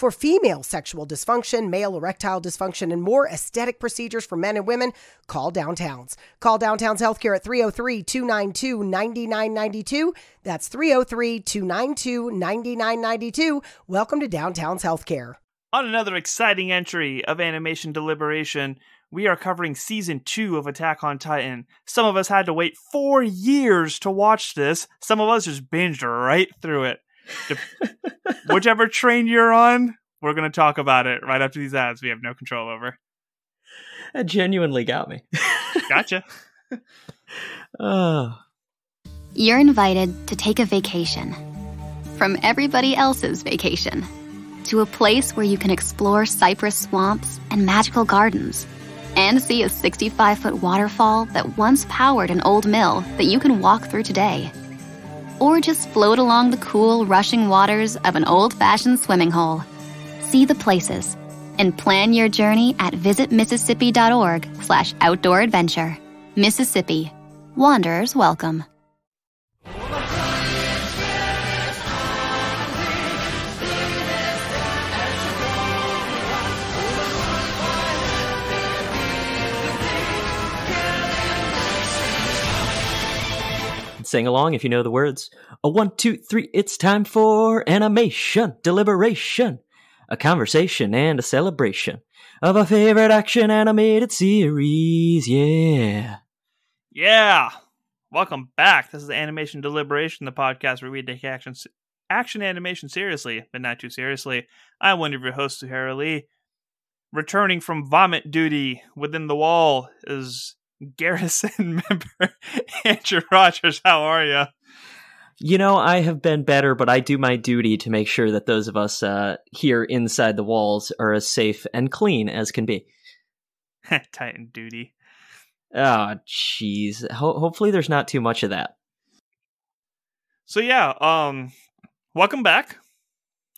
For female sexual dysfunction, male erectile dysfunction, and more aesthetic procedures for men and women, call Downtowns. Call Downtowns Healthcare at 303 292 9992. That's 303 292 9992. Welcome to Downtowns Healthcare. On another exciting entry of Animation Deliberation, we are covering season two of Attack on Titan. Some of us had to wait four years to watch this. Some of us just binged right through it. Whichever train you're on, we're going to talk about it right after these ads we have no control over. That genuinely got me. gotcha. oh. You're invited to take a vacation from everybody else's vacation to a place where you can explore cypress swamps and magical gardens and see a 65 foot waterfall that once powered an old mill that you can walk through today. Or just float along the cool, rushing waters of an old fashioned swimming hole. See the places and plan your journey at visitmississippi.org slash outdoor adventure. Mississippi. Wanderers welcome. Sing along if you know the words. A one, two, three, it's time for animation, deliberation, a conversation and a celebration of a favorite action animated series. Yeah. Yeah. Welcome back. This is Animation Deliberation, the podcast where we take action action animation seriously, but not too seriously. I'm one of your hosts, Suhaira Lee. Returning from vomit duty within the wall is Garrison member Andrew Rogers. How are you? You know, I have been better, but I do my duty to make sure that those of us uh, here inside the walls are as safe and clean as can be. Titan duty. Oh, jeez. Ho- hopefully, there's not too much of that. So yeah, um, welcome back.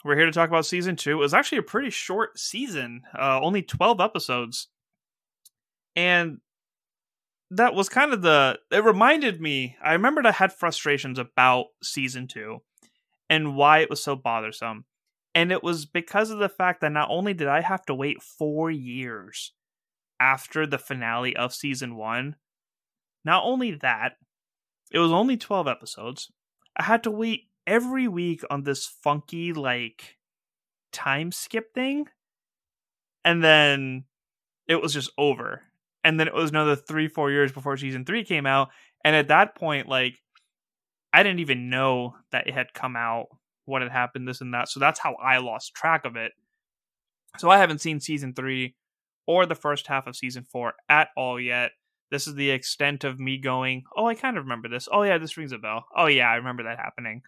We're here to talk about season two. It was actually a pretty short season, uh, only twelve episodes, and that was kind of the it reminded me i remembered i had frustrations about season two and why it was so bothersome. And it was because of the fact that not only did i have to wait four years after the finale of season one not only that it was only 12 episodes. I had to wait every week on this funky like time skip thing. And then it was just over and then it was another three four years before season three came out. And at that point like i didn't even know that it had come out what had happened this and that. So that's how i lost track of it. So i haven't seen season three or the first half of season four at all yet. This is the extent of me going oh i kind of remember this. Oh yeah this rings a bell. Oh yeah i remember that happening.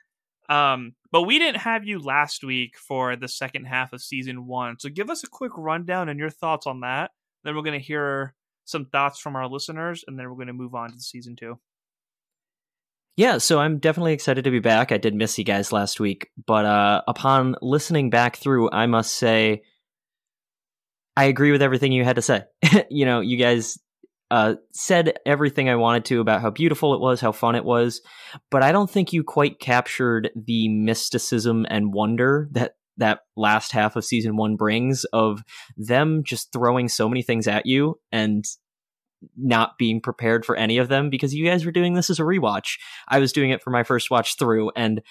Um but we didn't have you last week for the second half of season one. So give us a quick rundown and your thoughts on that. Then we're going to hear some thoughts from our listeners, and then we're going to move on to season two. Yeah, so I'm definitely excited to be back. I did miss you guys last week, but uh, upon listening back through, I must say I agree with everything you had to say. you know, you guys uh, said everything I wanted to about how beautiful it was, how fun it was, but I don't think you quite captured the mysticism and wonder that that last half of season one brings of them just throwing so many things at you and not being prepared for any of them because you guys were doing this as a rewatch. I was doing it for my first watch through and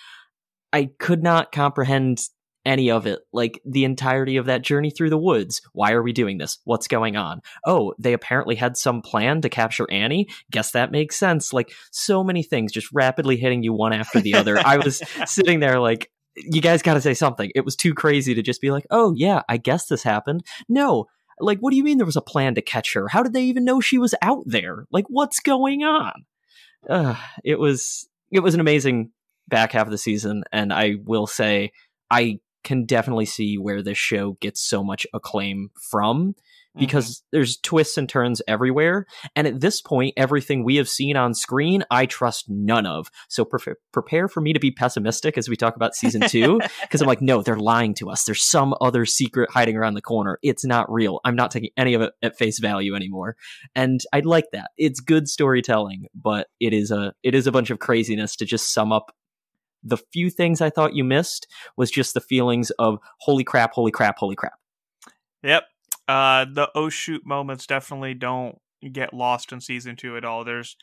I could not comprehend any of it. Like the entirety of that journey through the woods. Why are we doing this? What's going on? Oh, they apparently had some plan to capture Annie. Guess that makes sense. Like so many things just rapidly hitting you one after the other. I was sitting there like, you guys got to say something. It was too crazy to just be like, oh, yeah, I guess this happened. No. Like, what do you mean there was a plan to catch her? How did they even know she was out there? Like, what's going on? Uh, it was it was an amazing back half of the season, and I will say I can definitely see where this show gets so much acclaim from because mm-hmm. there's twists and turns everywhere. And at this point, everything we have seen on screen, I trust none of. So pre- prepare for me to be pessimistic as we talk about season two, because I'm like, no, they're lying to us. There's some other secret hiding around the corner. It's not real. I'm not taking any of it at face value anymore. And I'd like that. It's good storytelling, but it is a it is a bunch of craziness to just sum up the few things I thought you missed was just the feelings of holy crap, holy crap, holy crap. Yep. Uh, the oh shoot moments definitely don't get lost in season two at all. There's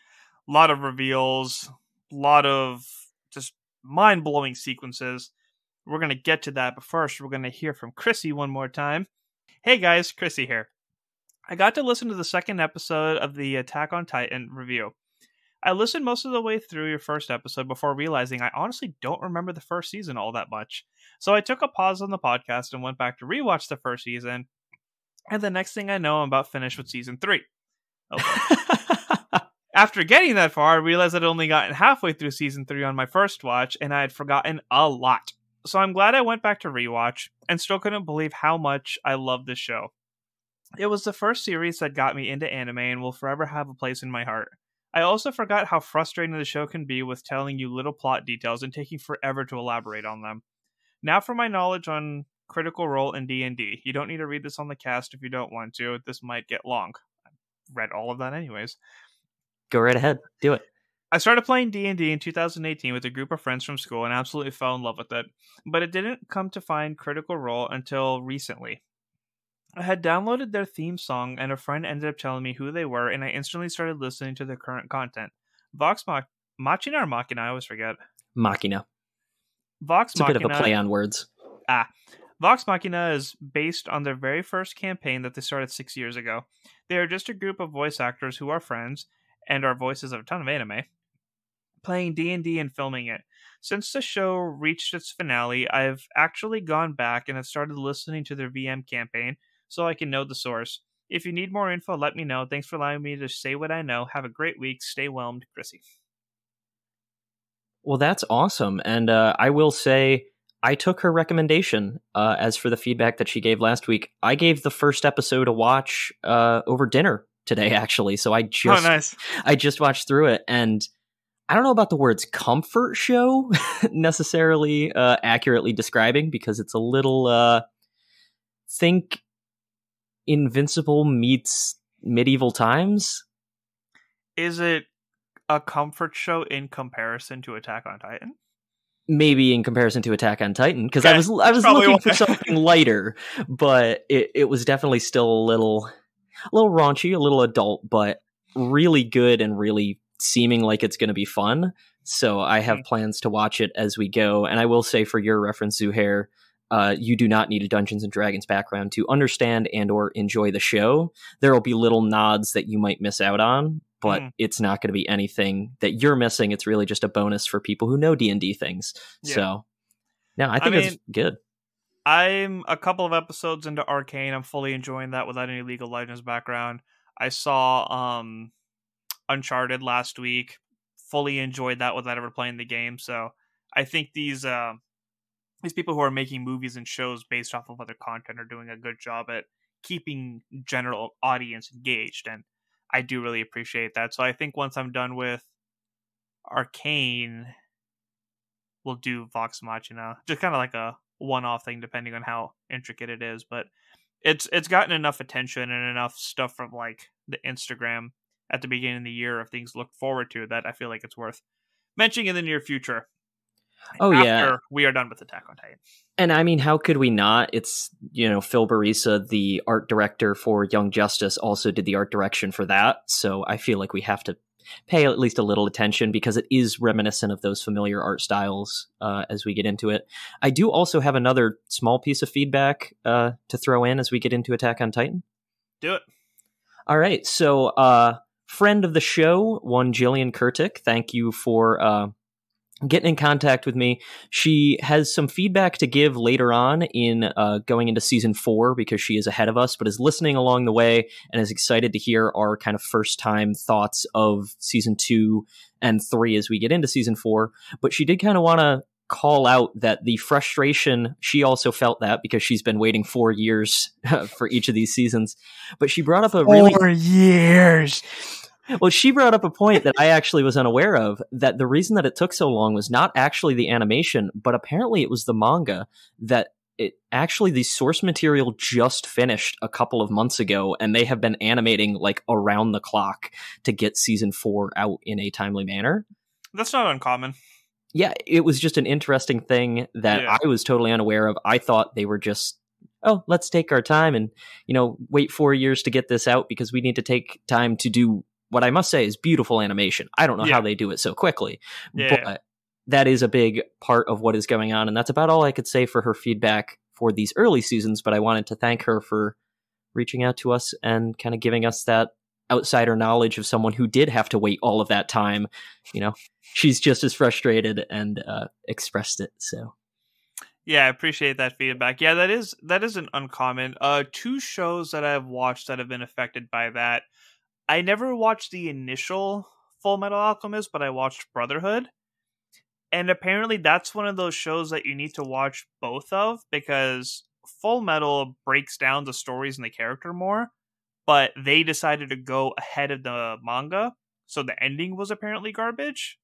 a lot of reveals, a lot of just mind blowing sequences. We're going to get to that, but first, we're going to hear from Chrissy one more time. Hey guys, Chrissy here. I got to listen to the second episode of the Attack on Titan review. I listened most of the way through your first episode before realizing I honestly don't remember the first season all that much. So I took a pause on the podcast and went back to rewatch the first season. And the next thing I know, I'm about finished with season three. After getting that far, I realized I'd only gotten halfway through season three on my first watch, and I had forgotten a lot. So I'm glad I went back to rewatch, and still couldn't believe how much I love this show. It was the first series that got me into anime and will forever have a place in my heart. I also forgot how frustrating the show can be with telling you little plot details and taking forever to elaborate on them. Now for my knowledge on Critical Role in D&D. You don't need to read this on the cast if you don't want to. This might get long. I read all of that anyways. Go right ahead. Do it. I started playing D&D in 2018 with a group of friends from school and absolutely fell in love with it. But it didn't come to find Critical Role until recently. I had downloaded their theme song, and a friend ended up telling me who they were, and I instantly started listening to their current content. Vox Mach- Machina or Machina? I always forget. Machina. Vox It's Machina. a bit of a play on words. Ah. Vox Machina is based on their very first campaign that they started six years ago. They are just a group of voice actors who are friends and are voices of a ton of anime, playing D&D and filming it. Since the show reached its finale, I've actually gone back and have started listening to their VM campaign so I can know the source. If you need more info, let me know. Thanks for allowing me to say what I know. Have a great week. Stay whelmed, Chrissy. Well, that's awesome. And uh, I will say, I took her recommendation. Uh, as for the feedback that she gave last week, I gave the first episode a watch uh, over dinner today, actually. So I just, oh, nice. I just watched through it, and I don't know about the words "comfort show" necessarily uh, accurately describing because it's a little uh, think Invincible meets medieval times. Is it a comfort show in comparison to Attack on Titan? Maybe in comparison to Attack on Titan because I was I was probably looking why. for something lighter, but it, it was definitely still a little a little raunchy, a little adult, but really good and really seeming like it's going to be fun. So I have Mhm. plans to watch it as we go. And I will say, for your reference, Zuhair, uh, you do not need a Dungeons and Dragons background to understand and or enjoy the show. There will be little nods that you might miss out on, but Mhm. it's not going to be anything that you're missing. It's really just a bonus for people who know D and D things. Yeah. So, no, I I think it's good. I'm a couple of episodes into Arcane. I'm fully enjoying that without any League of Legends background. I saw um Uncharted last week. Fully enjoyed that without ever playing the game. So I think these uh, these people who are making movies and shows based off of other content are doing a good job at keeping general audience engaged, and I do really appreciate that. So I think once I'm done with Arcane, we'll do Vox Machina, just kind of like a one-off thing, depending on how intricate it is. But it's it's gotten enough attention and enough stuff from like the Instagram at the beginning of the year of things to look forward to that I feel like it's worth mentioning in the near future. Oh yeah, we are done with Attack on Titan. and I mean, how could we not? It's you know Phil Bourassa, the art director for Young Justice, also did the art direction for that. So I feel like we have to pay at least a little attention because it is reminiscent of those familiar art styles uh, as we get into it. I do also have another small piece of feedback uh, to throw in as we get into Attack on Titan. Do it. All right. So, uh, friend of the show, one Jillian Kurtik, thank you for uh, getting in contact with me. She has some feedback to give later on in uh, going into season four because she is ahead of us, but is listening along the way and is excited to hear our kind of first time thoughts of season two and three as we get into season four. But she did kind of want to call out that the frustration she also felt that because she's been waiting four years for each of these seasons but she brought up a really four years. well, she brought up a point that I actually was unaware of that the reason that it took so long was not actually the animation, but apparently it was the manga that it actually the source material just finished a couple of months ago and they have been animating like around the clock to get season 4 out in a timely manner. That's not uncommon. yeah, it was just an interesting thing that Yeah. I was totally unaware of. I thought they were just, oh, let's take our time and, you know, wait four years to get this out because we need to take time to do what I must say is beautiful animation. I don't know Yeah. how they do it so quickly, Yeah. but that is a big part of what is going on. And that's about all I could say for her feedback for these early seasons. But I wanted to thank her for reaching out to us and kind of giving us that outsider knowledge of someone who did have to wait all of that time. You know, she's just as frustrated and uh, expressed it. So Yeah, I appreciate that feedback. Yeah, that is that isn't uncommon. Uh two shows that I've watched that have been affected by that. I never watched the initial Full Metal Alchemist, but I watched Brotherhood. And apparently that's one of those shows that you need to watch both of because Full Metal breaks down the stories and the character more, but they decided to go ahead of the manga, so the ending was apparently garbage.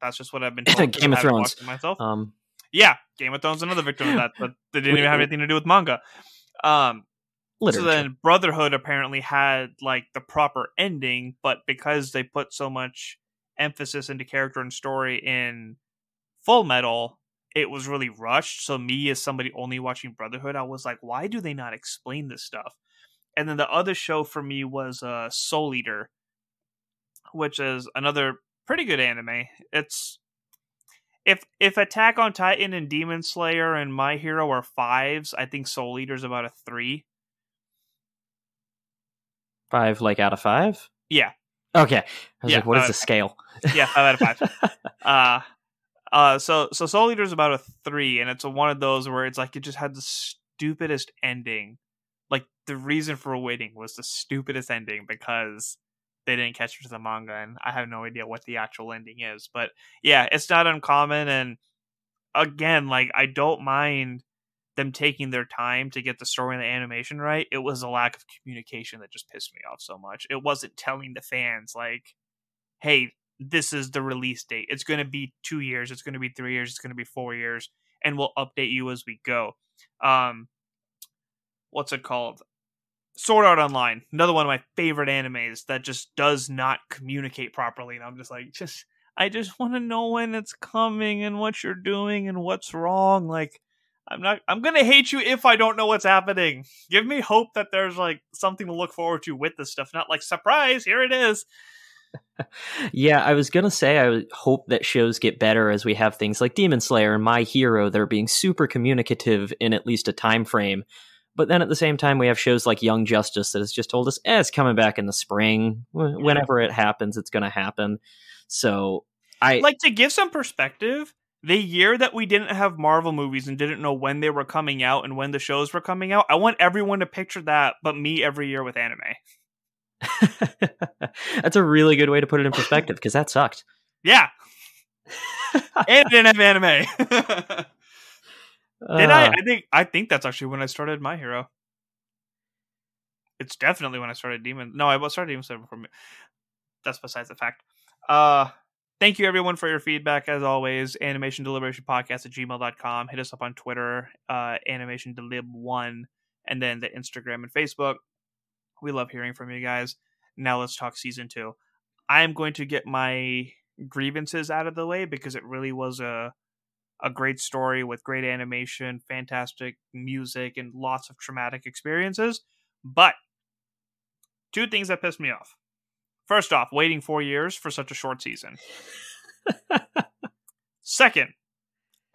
That's just what I've been told. Game of Thrones. myself. um, Yeah, Game of Thrones another victim of that, but they didn't even have anything to do with manga. Um, literature. so then Brotherhood apparently had like the proper ending, but because they put so much emphasis into character and story in Full Metal, it was really rushed. So me as somebody only watching Brotherhood, I was like, why do they not explain this stuff? And then the other show for me was uh, Soul Eater, which is another pretty good anime. It's if if Attack on Titan and Demon Slayer and My Hero are fives, I think Soul Eater's about a three. Five, like out of five. Yeah, Okay, I was Yeah, like, what is the scale? yeah, five out of five. uh uh so so Soul is about a three, and it's a, one of those where it's like it just had the stupidest ending. Like the reason for waiting was the stupidest ending because they didn't catch it to the manga, and I have no idea what the actual ending is. But yeah, it's not uncommon, and again, like I don't mind them taking their time to get the story and the animation right. It was a lack of communication that just pissed me off so much. It wasn't telling the fans like, "Hey, this is the release date. It's going to be two years. It's going to be three years. It's going to be four years, and we'll update you as we go." Um, what's it called? Sword Art Online, another one of my favorite animes that just does not communicate properly, and I'm just like, just I just want to know when it's coming and what you're doing and what's wrong. Like, I'm not. I'm gonna hate you if I don't know what's happening. Give me hope that there's like something to look forward to with this stuff, not like surprise. Here it is. Yeah, I was gonna say I hope that shows get better as we have things like Demon Slayer and My Hero that are being super communicative in at least a time frame. But then at the same time, we have shows like Young Justice that has just told us, eh, it's coming back in the spring. Wh- Whenever it happens, it's going to happen. So I like to give some perspective the year that we didn't have marvel movies and didn't know when they were coming out and when the shows were coming out i want everyone to picture that but me every year with anime. That's a really good way to put it in perspective because that sucked. yeah. And didn't have anime. Did i? Uh, i think i think that's actually when i started my hero. It's definitely when i started demon no i started demon slayer before me. That's besides the fact. Uh thank you everyone for your feedback as always. Animation deliberation podcast at gmail.com hit us up on twitter uh animation delib one and then the instagram and facebook. We love hearing from you guys. Now let's talk season two. I am going to get my grievances out of the way because it really was a a great story with great animation fantastic music and lots of traumatic experiences. But two things that pissed me off First off, waiting four years for such a short season. Second,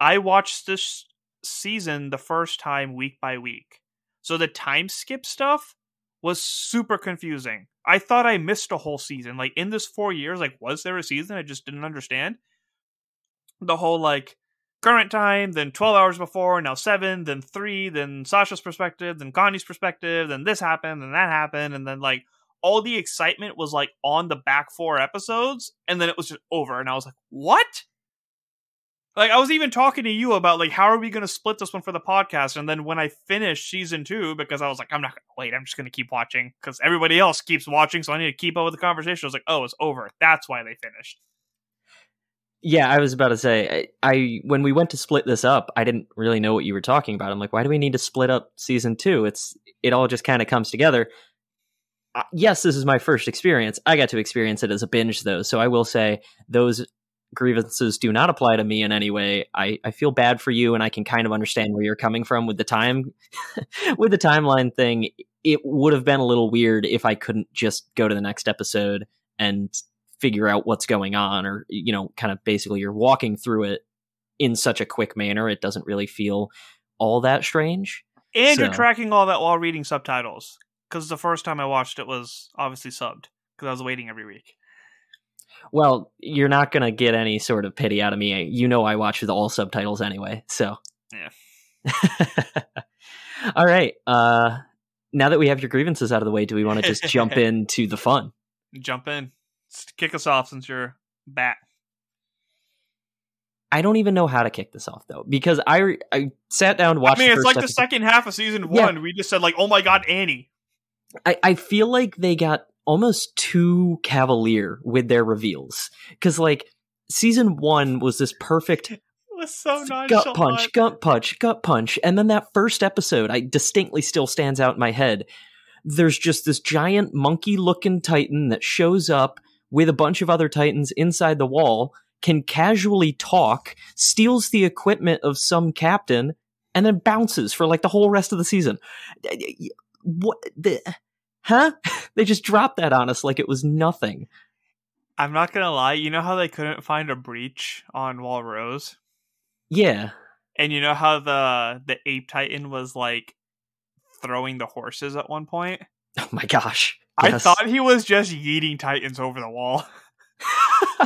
I watched this season the first time week by week. So the time skip stuff was super confusing. I thought I missed a whole season. Like in this four years, like was there a season? I just didn't understand. The whole like current time, then 12 hours before, now seven, then three, then Sasha's perspective, then Connie's perspective, then this happened, then that happened, and then like all the excitement was like on the back four episodes and then it was just over and i was like what like i was even talking to you about like how are we going to split this one for the podcast and then when i finished season two because i was like i'm not going to wait i'm just going to keep watching because everybody else keeps watching so i need to keep up with the conversation i was like oh it's over that's why they finished Yeah, I was about to say I, I when we went to split this up, I didn't really know what you were talking about. I'm like, why do we need to split up season 2? It's it all just kind of comes together. Yes, this is my first experience. I got to experience it as a binge though, so I will say those grievances do not apply to me in any way. I, I feel bad for you and I can kind of understand where you're coming from with the time with the timeline thing. It would have been a little weird if I couldn't just go to the next episode and figure out what's going on or you know, kind of basically you're walking through it in such a quick manner. It doesn't really feel all that strange. And So- you're tracking all that while reading subtitles. Because the first time I watched it was obviously subbed. Because I was waiting every week. Well, you're not going to get any sort of pity out of me. You know I watch with all subtitles anyway. So Yeah. all right. Uh now that we have your grievances out of the way, do we want to just jump into the fun? Jump in. Kick us off since you're back. I don't even know how to kick this off though because I I sat down I watched mean, the it's like the second half of season Yeah. one. We just said, like, oh my god, Annie. I, I feel like they got almost too cavalier with their reveals because like season one was this perfect was so gut punch, gut punch, gut punch, and then that first episode, I distinctly still stands out in my head. There's just this giant monkey-looking titan that shows up with a bunch of other titans inside the wall, can casually talk, steals the equipment of some captain, and then bounces for like the whole rest of the season. What the? Huh? they just dropped that on us like it was nothing. I'm not gonna lie. You know how they couldn't find a breach on Wall Rose, Yeah. and you know how the the ape titan was like throwing the horses at one point. Oh my gosh. I thought he was just yeeting titans over the wall,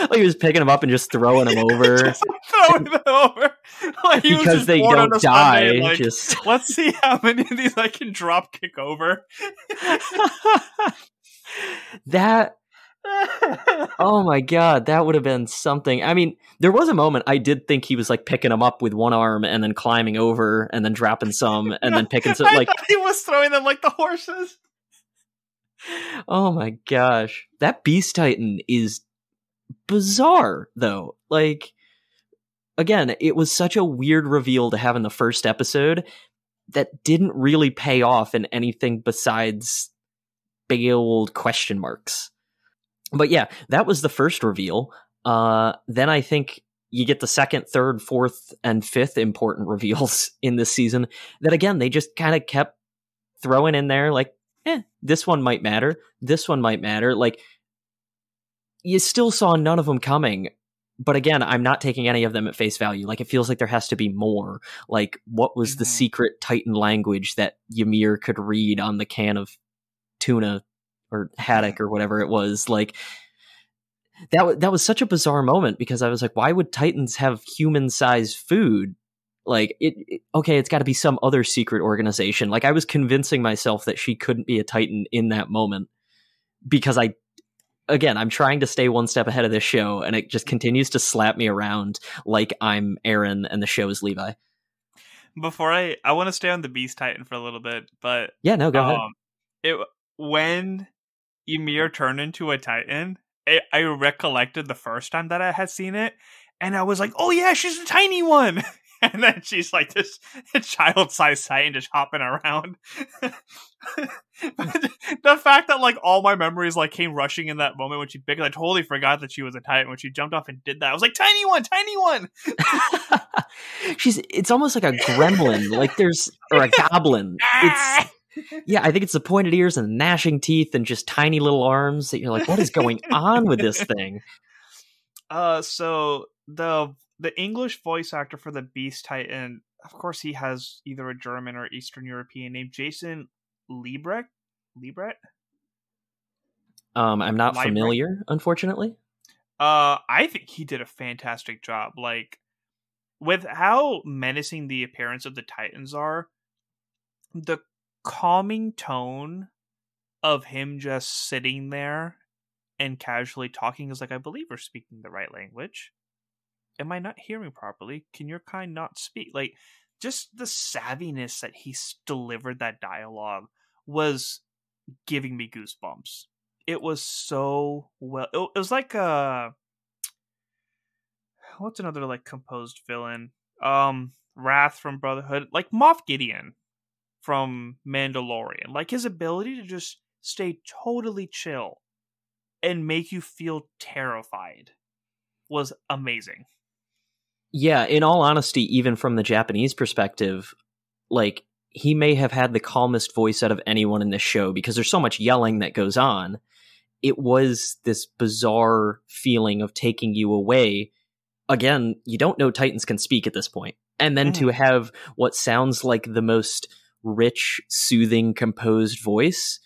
like he was picking them up and just throwing them over. just throwing them over. Like he was because they don't a Sunday, die. like, just let's see how many of these I can drop kick over. that. Oh my god, that would have been something. I mean, there was a moment I did think he was like picking them up with one arm and then climbing over and then dropping some and then picking some. I Like, thought he was throwing them like the horses. Oh my gosh, that Beast Titan is bizarre though. Like, again, it was such a weird reveal to have in the first episode that didn't really pay off in anything besides big old question marks. But yeah, that was the first reveal. Uh, then I think you get the second, third, fourth, and fifth important reveals in this season that again they just kind of kept throwing in there like, this one might matter, this one might matter. Like you still saw none of them coming. But again, I'm not taking any of them at face value. Like it feels like there has to be more. Like what was the Mhm. secret Titan language that Ymir could read on the can of tuna or haddock or whatever it was? Like that was that was such a bizarre moment because I was like, why would Titans have human sized food? Like it, it- okay, it's got to be some other secret organization. Like I was convincing myself that she couldn't be a Titan in that moment because I again, I'm trying to stay one step ahead of this show and it just continues to slap me around like I'm Eren and the show is Levi. Before I, I want to stay on the Beast Titan for a little bit, but Yeah, no, go ahead. um, it when Ymir turned into a Titan, I, I recollected the first time that I had seen it, and I was like, "Oh yeah, she's a tiny one." And then she's like this child-sized Titan just hopping around. the fact that like all my memories like came rushing in that moment when she picked, I totally forgot that she was a Titan when she jumped off and did that. I was like, "Tiny one, tiny one." She's it's almost like a gremlin, like there's or a goblin. It's yeah, I think it's the pointed ears and gnashing teeth and just tiny little arms that you're like, what is going on with this thing? Uh, so the the English voice actor for the Beast Titan, of course, he has either a German or Eastern European name, Jason Liebrecht. Liebrecht. Um, I'm not Library. familiar, unfortunately. Uh, I think he did a fantastic job. Like with how menacing the appearance of the Titans are, the calming tone of him just sitting there and casually talking is like, I believe we're speaking the right language. Am I not hearing properly? Can your kind not speak? Like, just the savviness that he delivered that dialogue was giving me goosebumps. It was so well. It was like a what's another like composed villain? Um, Wrath from Brotherhood, like Moff Gideon from Mandalorian. Like his ability to just stay totally chill and make you feel terrified was amazing. Yeah, in all honesty, even from the Japanese perspective, like he may have had the calmest voice out of anyone in this show because there's so much yelling that goes on. It was this bizarre feeling of taking you away. Again, you don't know Titans can speak at this point. And then mm-hmm. to have what sounds like the most rich, soothing, composed voice,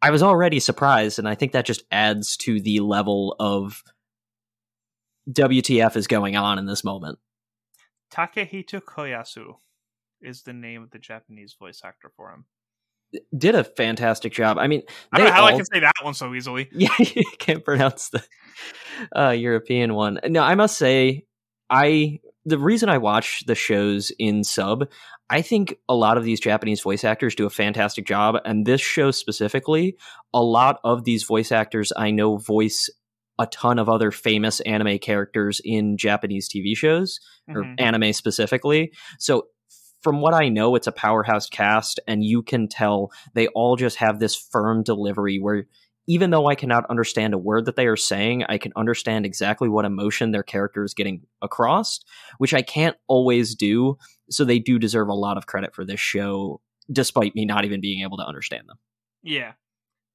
I was already surprised. And I think that just adds to the level of WTF is going on in this moment. Takehito Koyasu is the name of the Japanese voice actor for him. Did a fantastic job. I mean, I don't know how all... I can say that one so easily. Yeah, you can't pronounce the uh, European one. No, I must say, I the reason I watch the shows in sub, I think a lot of these Japanese voice actors do a fantastic job, and this show specifically, a lot of these voice actors I know voice a ton of other famous anime characters in Japanese TV shows or mm-hmm. anime specifically. So from what I know, it's a powerhouse cast, and you can tell they all just have this firm delivery where even though I cannot understand a word that they are saying, I can understand exactly what emotion their character is getting across, which I can't always do. So they do deserve a lot of credit for this show, despite me not even being able to understand them. Yeah.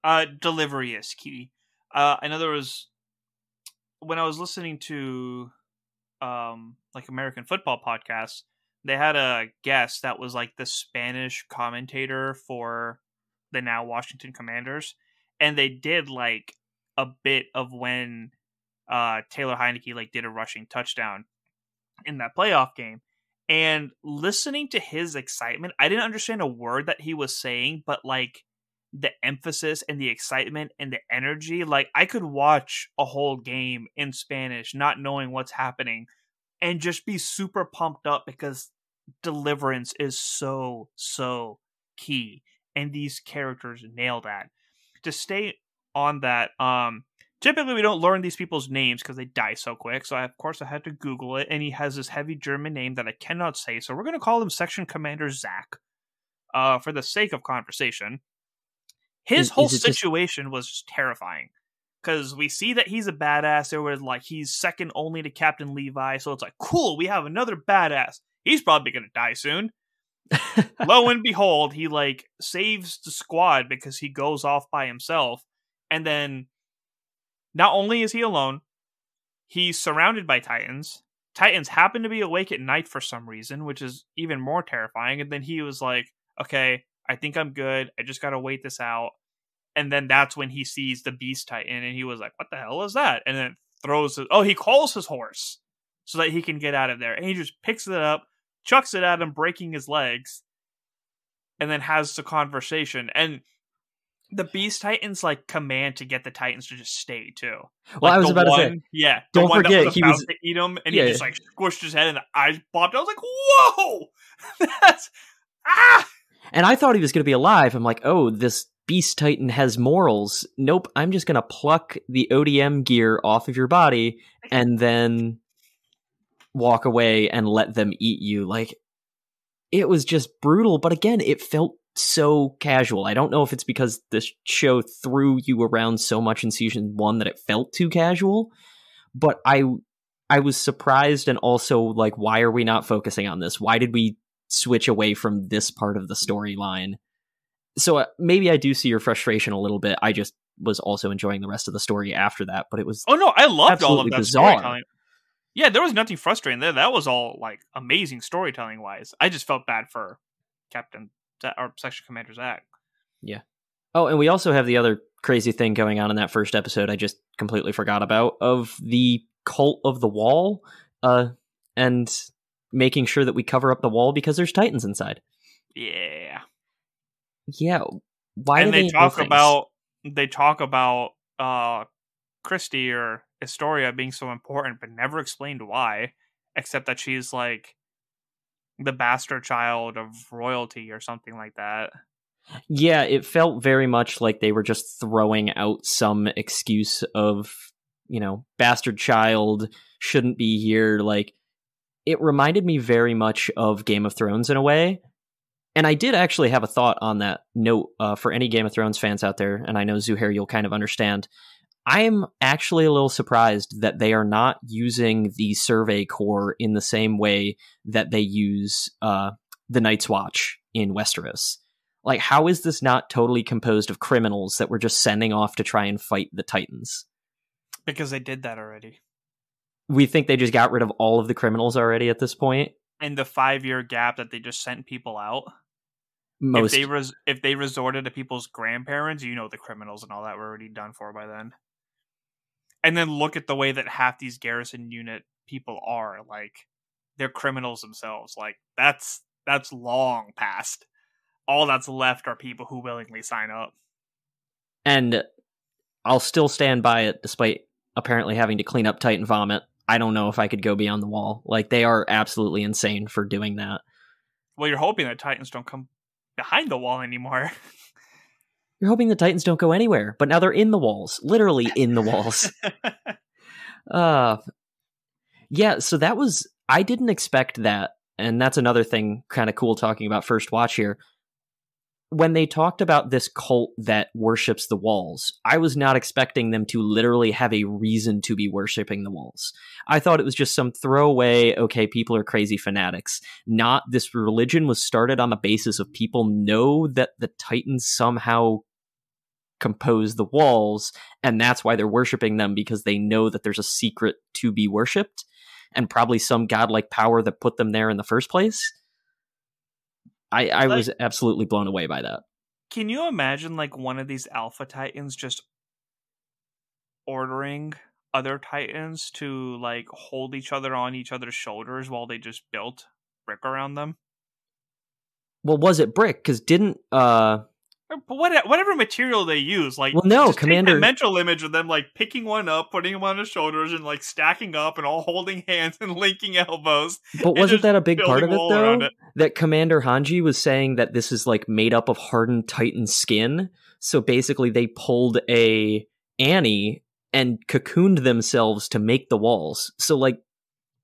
Uh, delivery is key. Uh, I know there was when I was listening to um like American football podcasts, they had a guest that was like the Spanish commentator for the now Washington Commanders, and they did like a bit of when uh Taylor Heinicke like did a rushing touchdown in that playoff game. And listening to his excitement, I didn't understand a word that he was saying, but like the emphasis and the excitement and the energy. Like I could watch a whole game in Spanish, not knowing what's happening, and just be super pumped up because deliverance is so so key, and these characters nail that. To stay on that, um, typically we don't learn these people's names because they die so quick. So I, of course I had to Google it, and he has this heavy German name that I cannot say. So we're gonna call him Section Commander Zach, uh, for the sake of conversation his is, whole is situation just... was just terrifying because we see that he's a badass. There was like he's second only to Captain Levi, so it's like cool. We have another badass. He's probably gonna die soon. Lo and behold, he like saves the squad because he goes off by himself, and then not only is he alone, he's surrounded by titans. Titans happen to be awake at night for some reason, which is even more terrifying. And then he was like, "Okay, I think I'm good. I just got to wait this out. And then that's when he sees the Beast Titan and he was like, what the hell is that? And then throws it. Oh, he calls his horse so that he can get out of there. And he just picks it up, chucks it at him, breaking his legs, and then has the conversation. And the Beast Titans like command to get the Titans to just stay too. Well, like, I was about one, to say, yeah. Don't forget, was he was to eat him, and yeah, he just like squished his head, and the eyes popped. I was like, "Whoa, that's ah!" And I thought he was going to be alive. I'm like, oh, this Beast Titan has morals. Nope, I'm just going to pluck the ODM gear off of your body and then walk away and let them eat you. Like, it was just brutal. But again, it felt so casual. I don't know if it's because this show threw you around so much in season one that it felt too casual, but I I was surprised and also like, why are we not focusing on this? Why did we switch away from this part of the storyline. So uh, maybe I do see your frustration a little bit. I just was also enjoying the rest of the story after that, but it was Oh no, I loved all of that bizarre. storytelling. Yeah, there was nothing frustrating there. That was all like amazing storytelling wise. I just felt bad for Captain or Section Commander Zach. Yeah. Oh, and we also have the other crazy thing going on in that first episode I just completely forgot about of the cult of the wall. Uh and making sure that we cover up the wall because there's titans inside. Yeah. Yeah. Why and they, they talk about they talk about uh Krista or Historia being so important, but never explained why, except that she's like the bastard child of royalty or something like that. Yeah, it felt very much like they were just throwing out some excuse of, you know, bastard child shouldn't be here. Like, it reminded me very much of Game of Thrones in a way. And I did actually have a thought on that note uh, for any Game of Thrones fans out there, and I know Zuhair, you'll kind of understand. I am actually a little surprised that they are not using the Survey Corps in the same way that they use uh, the Night's Watch in Westeros. Like, how is this not totally composed of criminals that we're just sending off to try and fight the Titans? Because they did that already. We think they just got rid of all of the criminals already at this point. In the five year gap that they just sent people out. Most If they res- if they resorted to people's grandparents, you know the criminals and all that were already done for by then. And then look at the way that half these garrison unit people are. Like they're criminals themselves. Like that's that's long past. All that's left are people who willingly sign up. and I'll still stand by it despite apparently having to clean up Titan vomit. I don't know if I could go beyond the wall. Like they are absolutely insane for doing that. Well, you're hoping that Titans don't come behind the wall anymore. You're hoping the Titans don't go anywhere, but now they're in the walls, literally in the walls. Uh yeah, so that was I didn't expect that, and that's another thing kind of cool talking about first watch here. When they talked about this cult that worships the walls, I was not expecting them to literally have a reason to be worshiping the walls. I thought it was just some throwaway, okay, people are crazy fanatics. Not this religion was started on the basis of people know that the Titans somehow compose the walls and that's why they're worshiping them because they know that there's a secret to be worshipped and probably some godlike power that put them there in the first place. I, I Like- was absolutely blown away by that. Can you imagine like one of these alpha titans just ordering other titans to like hold each other on each other's shoulders while they just built brick around them? Well, was it brick? Because didn't uh But what, whatever material they use, like Well, no, Commander- mental image of them like picking one up, putting them on his shoulders, and like stacking up and all holding hands and linking elbows. but wasn't that a big part of it though? it. That Commander Hanji was saying that this is like made up of hardened Titan skin. So basically, they pulled a Annie and cocooned themselves to make the walls. So like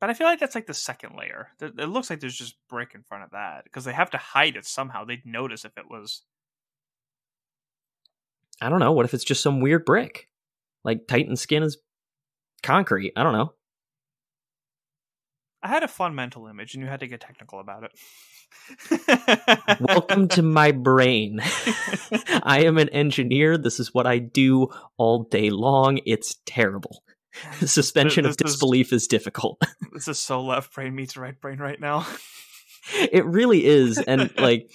But I feel like that's like the second layer. It looks like there's just brick in front of that because they have to hide it somehow. They'd notice if it was. I don't know. What if it's just some weird brick? Like Titan skin is concrete. I don't know. I had a fun mental image, and you had to get technical about it. Welcome to my brain. I am an engineer. This is what I do all day long. It's terrible. Suspension of This is- disbelief is difficult. This is so left brain meets right brain right now. it really is. And like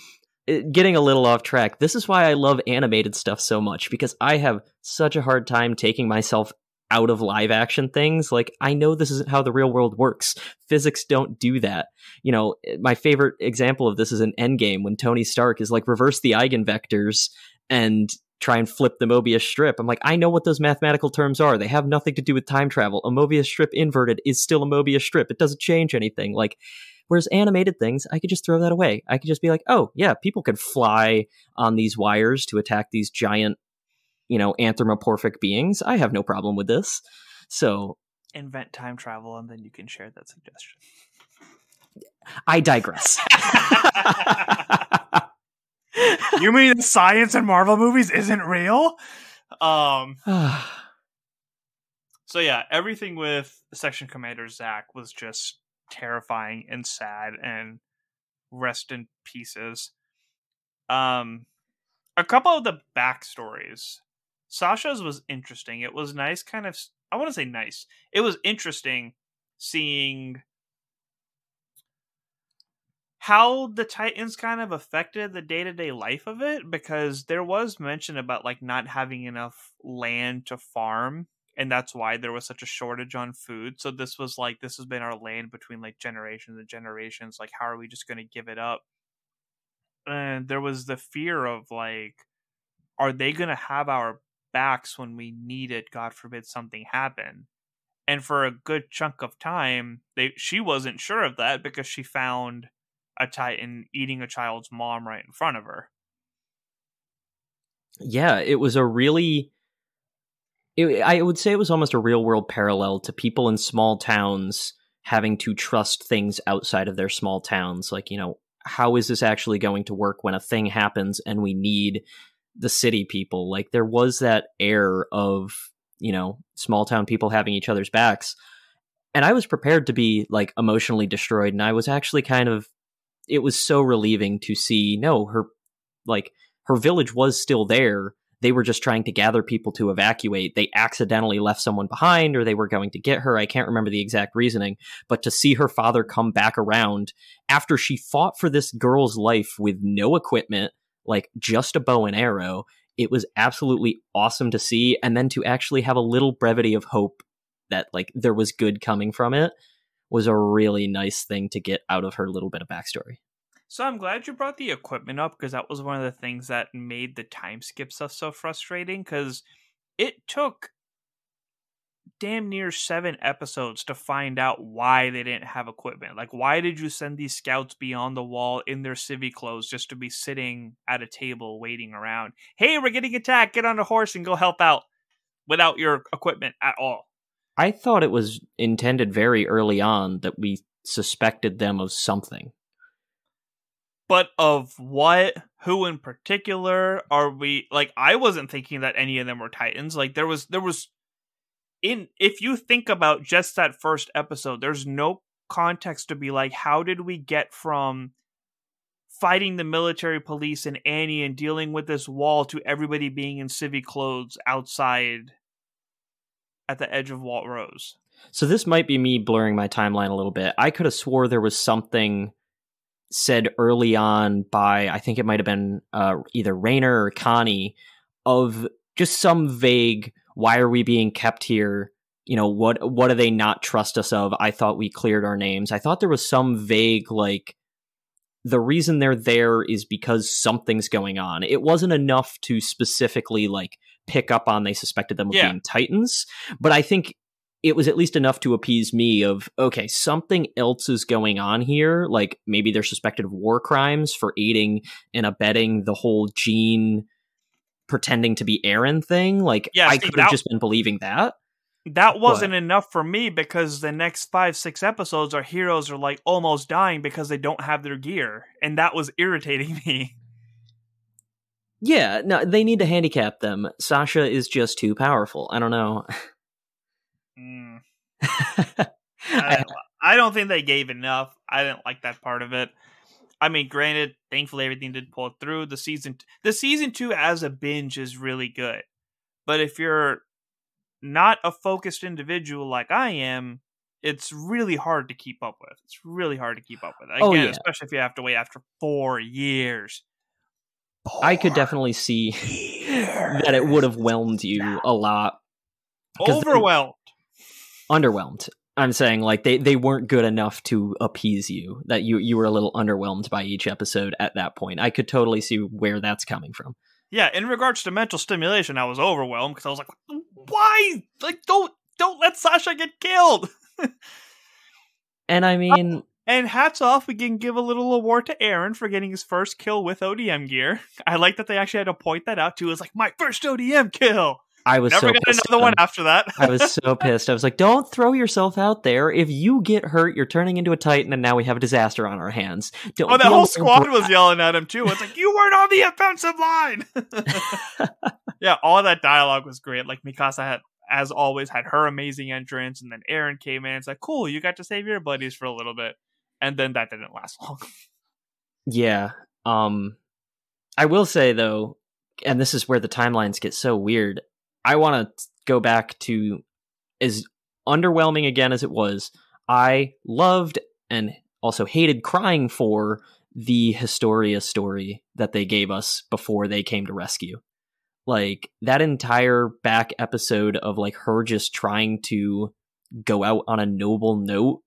getting a little off track, this is why I love animated stuff so much because I have such a hard time taking myself out of live action things. Like, I know this isn't how the real world works. Physics don't do that. You know, eh, my favorite example of this is in Endgame when Tony Stark is like, reverse the eigenvectors and try and flip the Mobius strip. I'm like, I know what those mathematical terms are. They have nothing to do with time travel. A Mobius strip inverted is still a Mobius strip. It doesn't change anything. Like, Whereas animated things, I could just throw that away. I could just be like, oh, yeah, people could fly on these wires to attack these giant, you know, anthropomorphic beings. I have no problem with this. So Invent time travel, and then you can share that suggestion. I digress. you mean science in Marvel movies isn't real? Um. So yeah, everything with Section Commander Zach was just terrifying and sad and rest in pieces. Um, a couple of the backstories. Sasha's was interesting. It was nice, kind of. I want to say nice. It was interesting seeing how the Titans kind of affected the day to day life of it because there was mention about like not having enough land to farm and that's why there was such a shortage on food. So this was like this has been our land between like generations and generations. Like how are we just going to give it up? And there was the fear of like are they going to have our backs when we need it god forbid something happen and for a good chunk of time they she wasn't sure of that because she found a titan eating a child's mom right in front of her yeah, it was a really. It, I would say it was almost a real world parallel to people in small towns having to trust things outside of their small towns. Like, you know, how is this actually going to work when a thing happens and we need the city people? Like, there was that air of you know, small town people having each other's backs. And I was prepared to be like emotionally destroyed. And I was actually kind of, it was so relieving to see, no, her, like, her village was still there. They were just trying to gather people to evacuate. They accidentally left someone behind or they were going to get her. I can't remember the exact reasoning, but to see her father come back around after she fought for this girl's life with no equipment, like just a bow and arrow, it was absolutely awesome to see. And then to actually have a little brevity of hope that like there was good coming from it was a really nice thing to get out of her little bit of backstory. So I'm glad you brought the equipment up because that was one of the things that made the time skip stuff so frustrating because it took damn near seven episodes to find out why they didn't have equipment. Like, why did you send these scouts beyond the wall in their civvy clothes just to be sitting at a table waiting around? Hey, we're getting attacked. Get on a horse and go help out without your equipment at all. I thought it was intended very early on that we suspected them of something. But of what? Who in particular are we like I wasn't thinking that any of them were titans. Like there was there was in if you think about just that first episode, there's no context to be like, how did we get from fighting the military police and Annie and dealing with this wall to everybody being in civvy clothes outside at the edge of Wall Rose? So this might be me blurring my timeline a little bit. I could have swore there was something said early on by I think it might have been uh, either Reiner or Connie of just some vague why are we being kept here? You know, what what do they not trust us of? I thought we cleared our names. I thought there was some vague like the reason they're there is because something's going on. It wasn't enough to specifically like pick up on they suspected them of yeah. being titans, but I think it was at least enough to appease me of okay something else is going on here like maybe they're suspected of war crimes for aiding and abetting the whole Jean pretending to be Eren thing. Like yeah, I could have just been believing that. That wasn't but, enough for me because the next five, six episodes, our heroes are like almost dying because they don't have their gear. And that was irritating me. Yeah, no, they need to handicap them. Sasha is just too powerful. I don't know. Mm. I, don't, I don't think they gave enough. I didn't like that part of it. I mean, granted, thankfully everything did pull through. The season, the season two as a binge is really good, but if you're not a focused individual like I am, it's really hard to keep up with. It's really hard to keep up with. Oh, Again, oh, yeah. especially if you have to wait after four years. I could definitely see that it would have whelmed you a lot. Overwhelmed. Underwhelmed. I'm saying like they, they weren't good enough to appease you. That you you were a little underwhelmed by each episode at that point. I could totally see where that's coming from. Yeah, in regards to mental stimulation, I was overwhelmed because I was like, "Why? Like, don't don't let Sasha get killed." and I mean, and hats off, we can give a little award to Eren for getting his first kill with ODM gear. I like that they actually had to point that out too. It was like my first ODM kill. I was never so got another one after that. I was so pissed. I was like, "Don't throw yourself out there. If you get hurt, you're turning into a titan, and now we have a disaster on our hands." Don't oh, the whole squad was yelling at him too. It's like you weren't on the offensive line. yeah, all that dialogue was great. Like Mikasa had, as always, had her amazing entrance, and then Eren came in. It's like, cool, you got to save your buddies for a little bit, and then that didn't last long. yeah. Um, I will say though, and this is where the timelines get so weird. I want to go back to as underwhelming again as it was. I loved and also hated crying for the Historia story that they gave us before they came to rescue. Like that entire back episode of like her just trying to go out on a noble note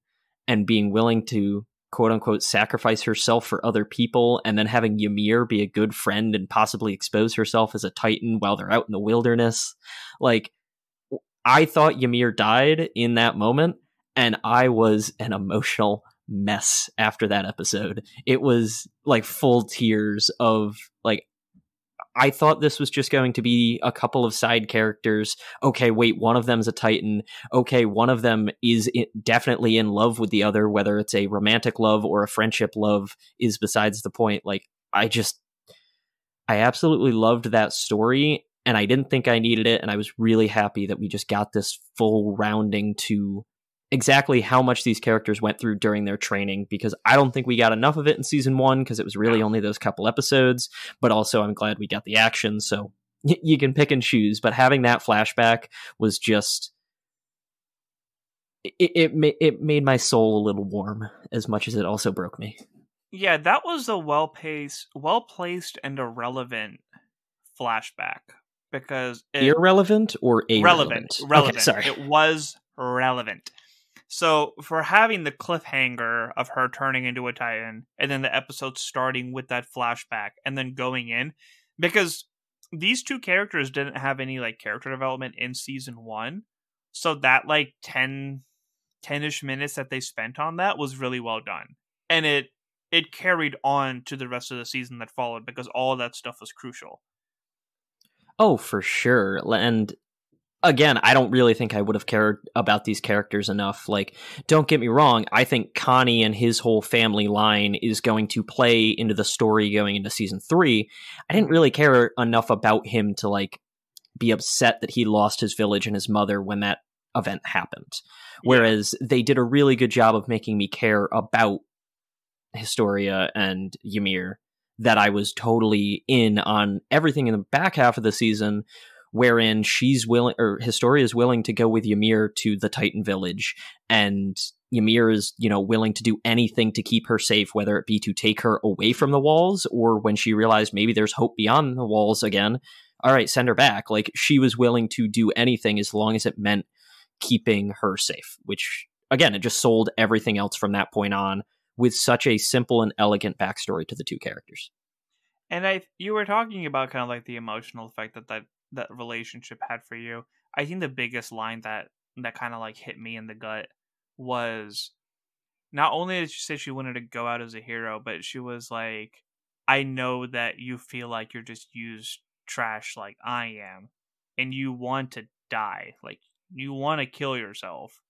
and being willing to quote unquote sacrifice herself for other people and then having Ymir be a good friend and possibly expose herself as a titan while they're out in the wilderness. Like I thought Ymir died in that moment and I was an emotional mess after that episode. It was like full tears of I thought this was just going to be a couple of side characters. Okay, wait, one of them's a Titan. Okay, one of them is definitely in love with the other, whether it's a romantic love or a friendship love is besides the point. Like, I just, I absolutely loved that story. and I didn't think I needed it. And I was really happy that we just got this full rounding to exactly how much these characters went through during their training because I don't think we got enough of it in season one because it was really only those couple episodes. But also, I'm glad we got the action. So you can pick and choose. But having that flashback was just. It, it it made my soul a little warm as much as it also broke me. Yeah, that was a well paced, well placed, and irrelevant flashback because it, irrelevant or irrelevant? Relevant, relevant. Okay, sorry, it was relevant. So for having the cliffhanger of her turning into a titan, and then the episode starting with that flashback, and then going in, because these two characters didn't have any like character development in season one, so that like 10 10ish minutes that they spent on that was really well done, and it it carried on to the rest of the season that followed because all that stuff was crucial. Oh, for sure. And again, I don't really think I would have cared about these characters enough. Like, don't get me wrong, I think Connie and his whole family line is going to play into the story going into season three. I didn't really care enough about him to like be upset that he lost his village and his mother when that event happened. Whereas they did a really good job of making me care about Historia and Ymir that I was totally in on everything in the back half of the season, wherein she's willing or Historia is willing to go with Ymir to the Titan village, and Ymir is, you know, willing to do anything to keep her safe, whether it be to take her away from the walls or when she realized maybe there's hope beyond the walls again. All right, send her back. Like she was willing to do anything as long as it meant keeping her safe, which again, it just sold everything else from that point on with such a simple and elegant backstory to the two characters. And I, you were talking about kind of like the emotional effect that that that relationship had for you. I think the biggest line that that kind of like hit me in the gut was not only did she say she wanted to go out as a hero, but she was like, "I know that you feel like you're just used trash like I am, and you want to die, like you want to kill yourself."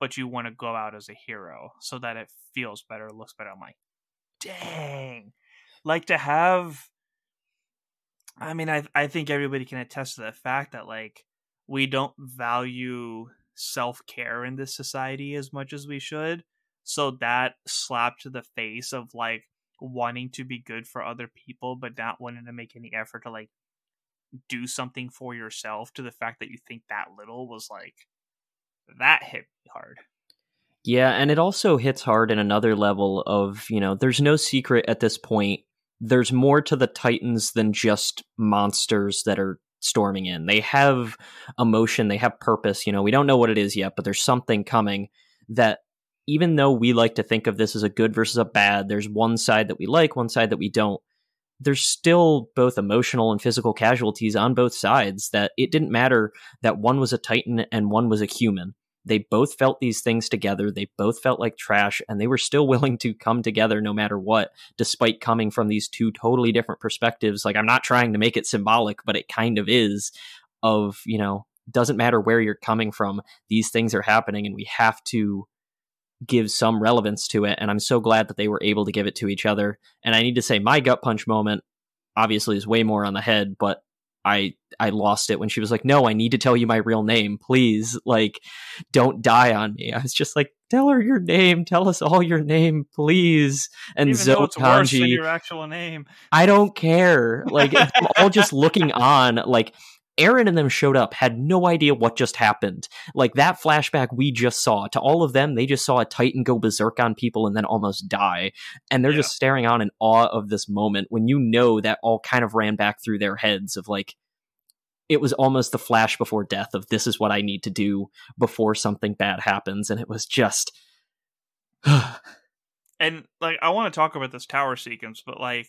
but you want to go out as a hero so that it feels better, looks better. I'm like, dang. Like to have I mean, I I think everybody can attest to the fact that like we don't value self care in this society as much as we should. So that slap to the face of like wanting to be good for other people, but not wanting to make any effort to like do something for yourself to the fact that you think that little was like that hit hard. Yeah, and it also hits hard in another level of, you know, there's no secret at this point. There's more to the Titans than just monsters that are storming in. They have emotion, they have purpose. You know, we don't know what it is yet, but there's something coming that even though we like to think of this as a good versus a bad, there's one side that we like, one side that we don't. There's still both emotional and physical casualties on both sides that it didn't matter that one was a Titan and one was a human they both felt these things together. They both felt like trash, and they were still willing to come together no matter what, despite coming from these two totally different perspectives. Like, I'm not trying to make it symbolic, but it kind of is of, you know, doesn't matter where you're coming from, these things are happening, and we have to give some relevance to it. And I'm so glad that they were able to give it to each other. And I need to say, my gut punch moment obviously is way more on the head, but I I lost it when she was like, "No, I need to tell you my real name, please. Like, don't die on me." I was just like, "Tell her your name. Tell us all your name, please." And Even Zoe it's Kanji, worse than your actual name. I don't care. Like, I'm all just looking on. Like, Eren and them showed up, had no idea what just happened. Like that flashback we just saw, to all of them, they just saw a Titan go berserk on people and then almost die. And they're yeah. just staring on in awe of this moment when you know that all kind of ran back through their heads of like, it was almost the flash before death of this is what I need to do before something bad happens. And it was just. and like, I want to talk about this tower sequence, but like,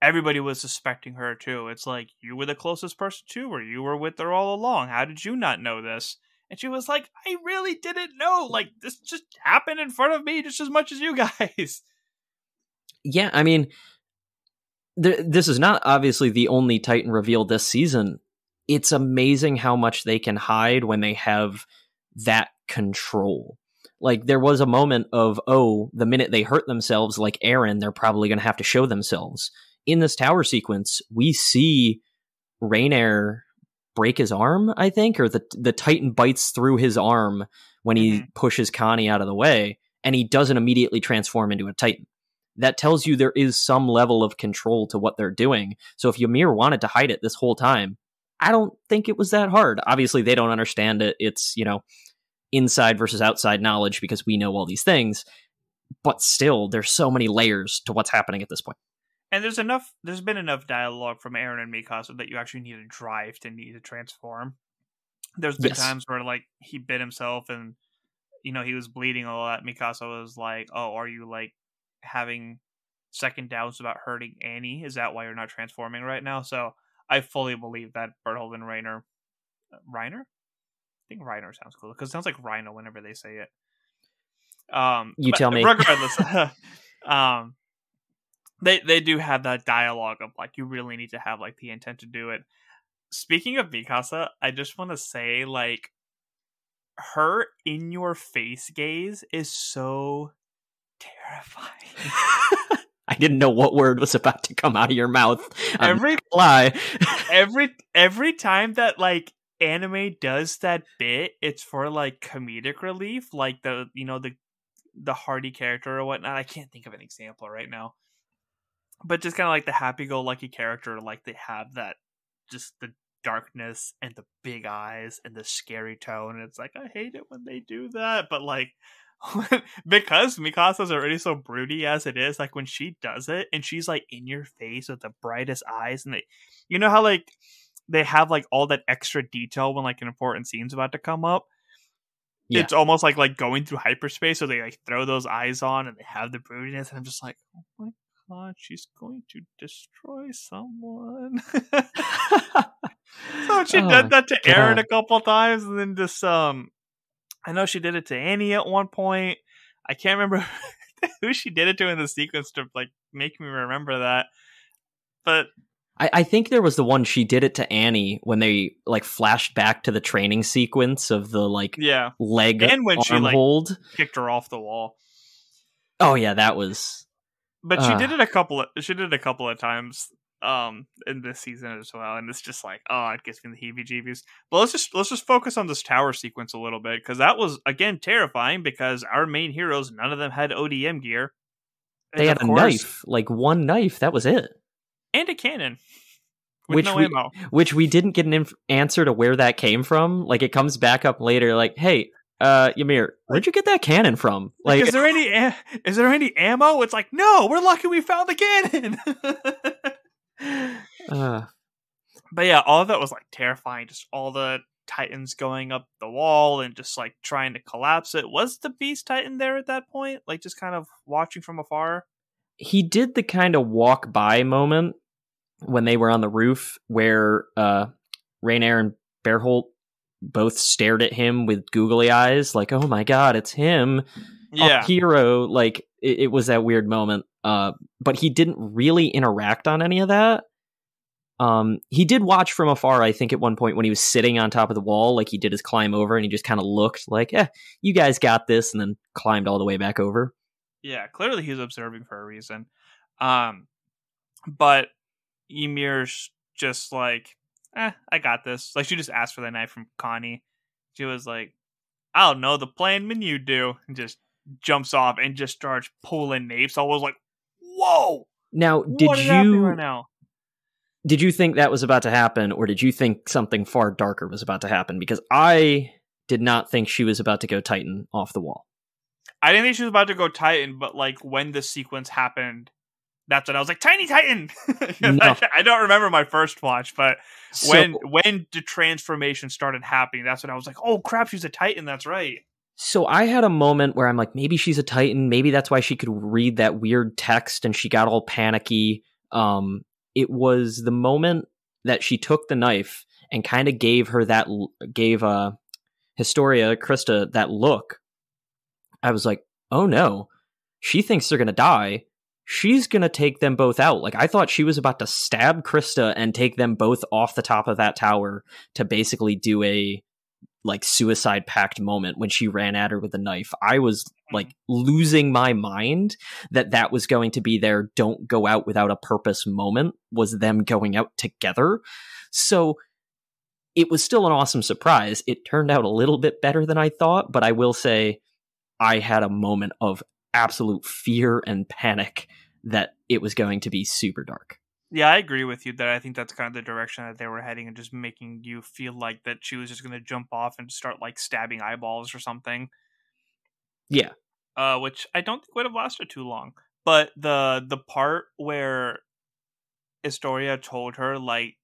everybody was suspecting her too. It's like you were the closest person to her. You were with her all along. How did you not know this? And she was like, I really didn't know. Like this just happened in front of me just as much as you guys. Yeah, I mean, th- this is not obviously the only Titan reveal this season. It's amazing how much they can hide when they have that control. Like there was a moment of, oh, the minute they hurt themselves, like Eren, they're probably going to have to show themselves in this tower sequence, we see Reiner break his arm, I think, or the the Titan bites through his arm when he Mhm. pushes Connie out of the way, and he doesn't immediately transform into a Titan. That tells you there is some level of control to what they're doing. So if Ymir wanted to hide it this whole time, I don't think it was that hard. Obviously, they don't understand it. It's, you know, inside versus outside knowledge because we know all these things. But still, there's so many layers to what's happening at this point. And there's enough. There's been enough dialogue from Eren and Mikasa that you actually need a drive to need to transform. There's been Yes. times where like he bit himself and you know he was bleeding a lot. Mikasa was like, "Oh, are you like having second doubts about hurting Annie? Is that why you're not transforming right now?" So I fully believe that Berthold and Rainer, uh, Reiner, I think Reiner sounds cool because it sounds like Rhino whenever they say it. Um, You tell me. Regardless, um, they they do have that dialogue of like you really need to have like the intent to do it. Speaking of Mikasa, I just want to say like her in your face gaze is so terrifying. I didn't know what word was about to come out of your mouth. I'm every lie. every every time that like anime does that bit, it's for like comedic relief, like the you know the the hardy character or whatnot. I can't think of an example right now, but just kind of like the happy-go-lucky character, like they have that just the darkness and the big eyes and the scary tone. And it's like I hate it when they do that, but like. because Mikasa's already so broody as it is, like when she does it and she's like in your face with the brightest eyes, and they, you know how like they have like all that extra detail when like an important scene's about to come up. Yeah. It's almost like like going through hyperspace, so they like throw those eyes on and they have the broodiness, and I'm just like, oh my god, she's going to destroy someone. so she Oh, did that to Eren a couple times, and then just um, I know she did it to Annie at one point. I can't remember who she did it to in the sequence to like make me remember that, but I, I think there was the one she did it to Annie when they like flashed back to the training sequence of the like yeah, leg And when she, like- hold. kicked her off the wall. Oh yeah, that was But she Ah. did it a couple of she did it a couple of times um in this season as well, and it's just like oh, it gives me the heebie-jeebies. But let's just let's just focus on this tower sequence a little bit because that was again terrifying because our main heroes none of them had ODM gear. they And had a course- knife, like one knife. That was it. and a cannon, Which no we- ammo. Which we didn't get an inf- answer to where that came from. Like it comes back up later. Like, hey, uh, Ymir, where'd you get that cannon from? Like, is there any is there any ammo? It's like no, we're lucky we found the cannon. uh, but yeah, all of that was like terrifying. Just all the titans going up the wall and just like trying to collapse it. Was the beast titan there at that point? Like just kind of watching from afar. he did the kind of walk by moment when they were on the roof where uh Reiner and Berthold both stared at him with googly eyes like oh my god it's him Yeah, hero like it, it was that weird moment uh but he didn't really interact on any of that um he did watch from afar i think at one point when he was sitting on top of the wall like he did his climb over and he just kind of looked like eh you guys got this and then climbed all the way back over yeah. Clearly, he's observing for a reason. Um, but Ymir's just like, eh, I got this. Like she just asked for the knife from Connie. She was like, I don't know the plan when you do, and just jumps off and just starts pulling. So I was like, whoa. now did you right now? did you think that was about to happen or did you think something far darker was about to happen because i did not think she was about to go titan off the wall I didn't think she was about to go Titan, but like when the sequence happened, that's when I was like, Tiny Titan. No. I, I don't remember my first watch, but So- when when the transformation started happening, that's when I was like, oh crap, she's a Titan. That's right. So I had a moment where I'm like, maybe she's a Titan. Maybe that's why she could read that weird text and she got all panicky. Um, it was the moment that she took the knife and kind of gave her that, gave uh, Historia, Krista, that look. I was like, oh no, she thinks they're going to die. She's going to take them both out. Like, I thought she was about to stab Krista and take them both off the top of that tower to basically do a like suicide pact moment when she ran at her with a knife. I was like losing my mind that that was going to be their don't go out without a purpose moment was them going out together. So it was still an awesome surprise. It turned out a little bit better than I thought, but I will say I had a moment of absolute fear and panic that it was going to be super dark. Yeah, I agree with you that I think that's kind of the direction that they were heading and just making you feel like that she was just going to jump off and start like stabbing eyeballs or something. Yeah. Uh, which I don't think would have lasted too long. But the the part where Historia told her like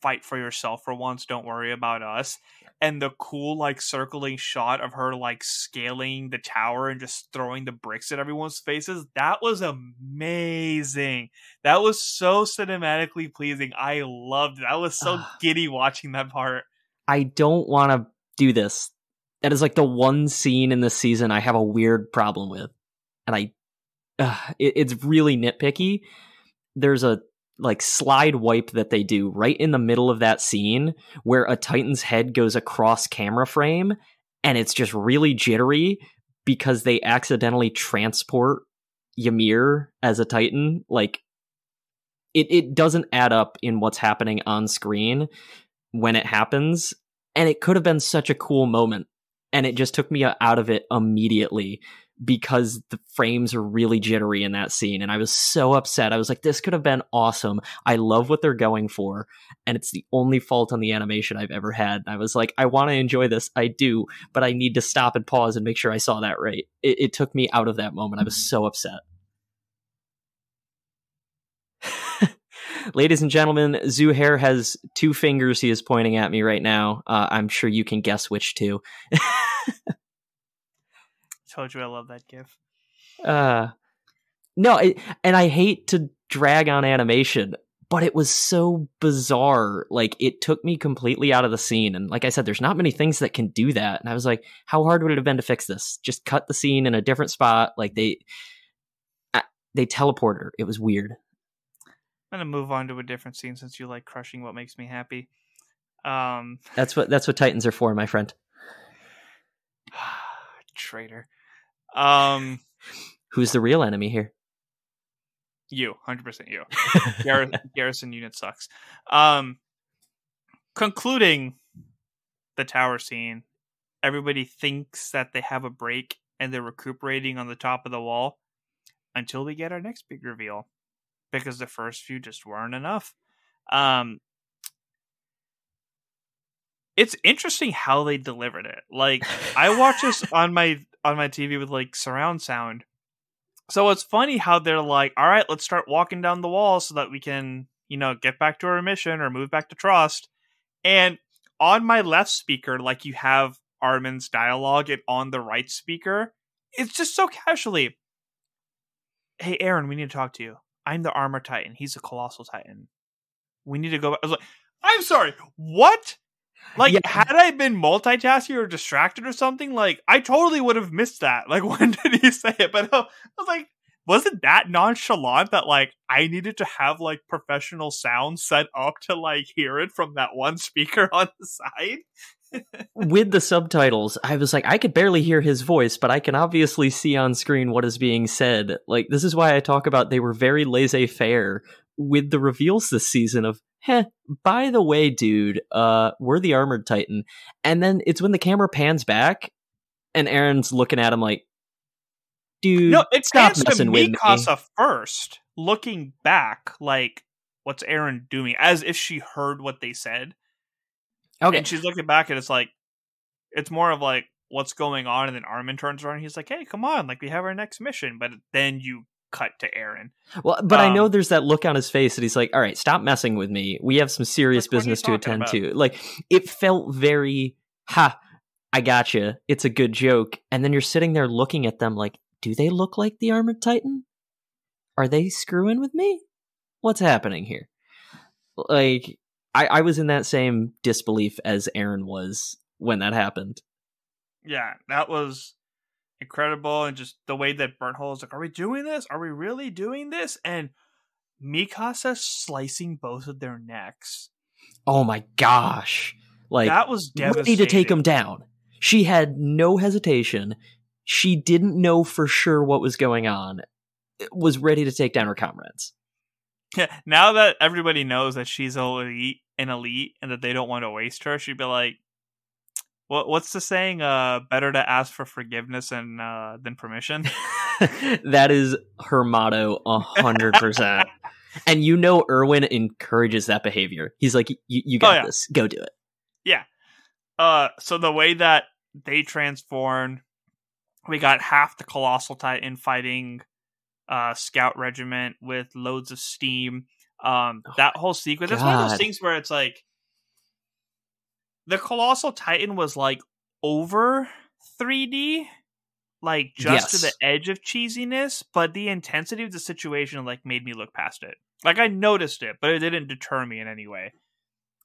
fight for yourself for once, don't worry about us. And the cool like circling shot of her like scaling the tower and just throwing the bricks at everyone's faces, that was amazing. That was so cinematically pleasing. I loved it. I was so giddy watching that part. I don't want to do this. That is like the one scene in the season I have a weird problem with. And I uh, it, it's really nitpicky. There's a like slide wipe that they do right in the middle of that scene where a Titan's head goes across camera frame and it's just really jittery because they accidentally transport Ymir as a Titan. Like it it doesn't add up in what's happening on screen when it happens. And it could have been such a cool moment. And it just took me out of it immediately because the frames are really jittery in that scene and I was so upset. I was like this could have been awesome. I love what they're going for and it's the only fault on the animation I've ever had. I was like I want to enjoy this. I do, but I need to stop and pause and make sure I saw that right. It, it took me out of that moment. I was so upset. Ladies and gentlemen, Zuhair has two fingers he is pointing at me right now. Uh, I'm sure you can guess which two. Told you I love that gif. Uh no, it, and I hate to drag on animation, but it was so bizarre. Like it took me completely out of the scene. And like I said, there's not many things that can do that. And I was like, how hard would it have been to fix this? Just cut the scene in a different spot. Like they they teleported her. It was weird. I'm gonna move on to a different scene since you like crushing what makes me happy. Um, that's what that's what Titans are for, my friend. Traitor. Um, who's the real enemy here? You, hundred percent you. Gar- Garrison unit sucks. Um, concluding the tower scene, everybody thinks that they have a break and they're recuperating on the top of the wall until we get our next big reveal because the first few just weren't enough. Um, it's interesting how they delivered it. Like I watch this on my on my TV with like surround sound. So it's funny how they're like, "All right, let's start walking down the wall so that we can, you know, get back to our mission or move back to Trost. And on my left speaker, like you have Armin's dialogue, and on the right speaker, it's just so casually. Hey, Eren, we need to talk to you. I'm the armor titan. He's a colossal titan. We need to go. I was like, I'm sorry. What? Like, yeah. had I been multitasking or distracted or something, like I totally would have missed that. Like, when did he say it? But uh, I was like, wasn't that nonchalant that like I needed to have like professional sound set up to like hear it from that one speaker on the side? With the subtitles, I was like, I could barely hear his voice, but I can obviously see on screen what is being said. Like, this is why I talk about they were very laissez faire with the reveals this season of heh, by the way, dude, uh, we're the armored titan. And then it's when the camera pans back and Eren's looking at him like, dude, no, it's stop messing to with Mikasa me. first, looking back, like, what's Eren doing? As if she heard what they said. Okay. And she's looking back and it's like, it's more of like, what's going on? And then Armin turns around and he's like, hey, come on, like, we have our next mission. But then you cut to Eren. Well, but um, I know um, there's that look on his face that he's like, "All right, stop messing with me. We have some serious business to attend about? to." Like it felt very ha. I gotcha. It's a good joke, and then you're sitting there looking at them like, "Do they look like the armored titan? Are they screwing with me? What's happening here?" Like I, I was in that same disbelief as Eren was when that happened. Yeah, that was incredible and just the way that Burnt is like, are we doing this? Are we really doing this? And Mikasa slicing both of their necks. Oh my gosh. Like that was devastating. ready to take them down. She had no hesitation. She didn't know for sure what was going on. It was ready to take down her comrades. Yeah, now that everybody knows that she's elite an elite and that they don't want to waste her, she'd be like, "What? What's the saying? Uh, better to ask for forgiveness and uh, than permission." that is her motto, a hundred percent. And you know, Erwin encourages that behavior. He's like, "You got oh, yeah. this. Go do it." Yeah. Uh, so the way that they transformed, we got half the colossal titan fighting uh scout regiment with loads of steam um oh that whole sequence That's one of those things where it's like the colossal titan was like over 3d like just yes. to the edge of cheesiness but the intensity of the situation like made me look past it. Like i noticed it but it didn't deter me in any way.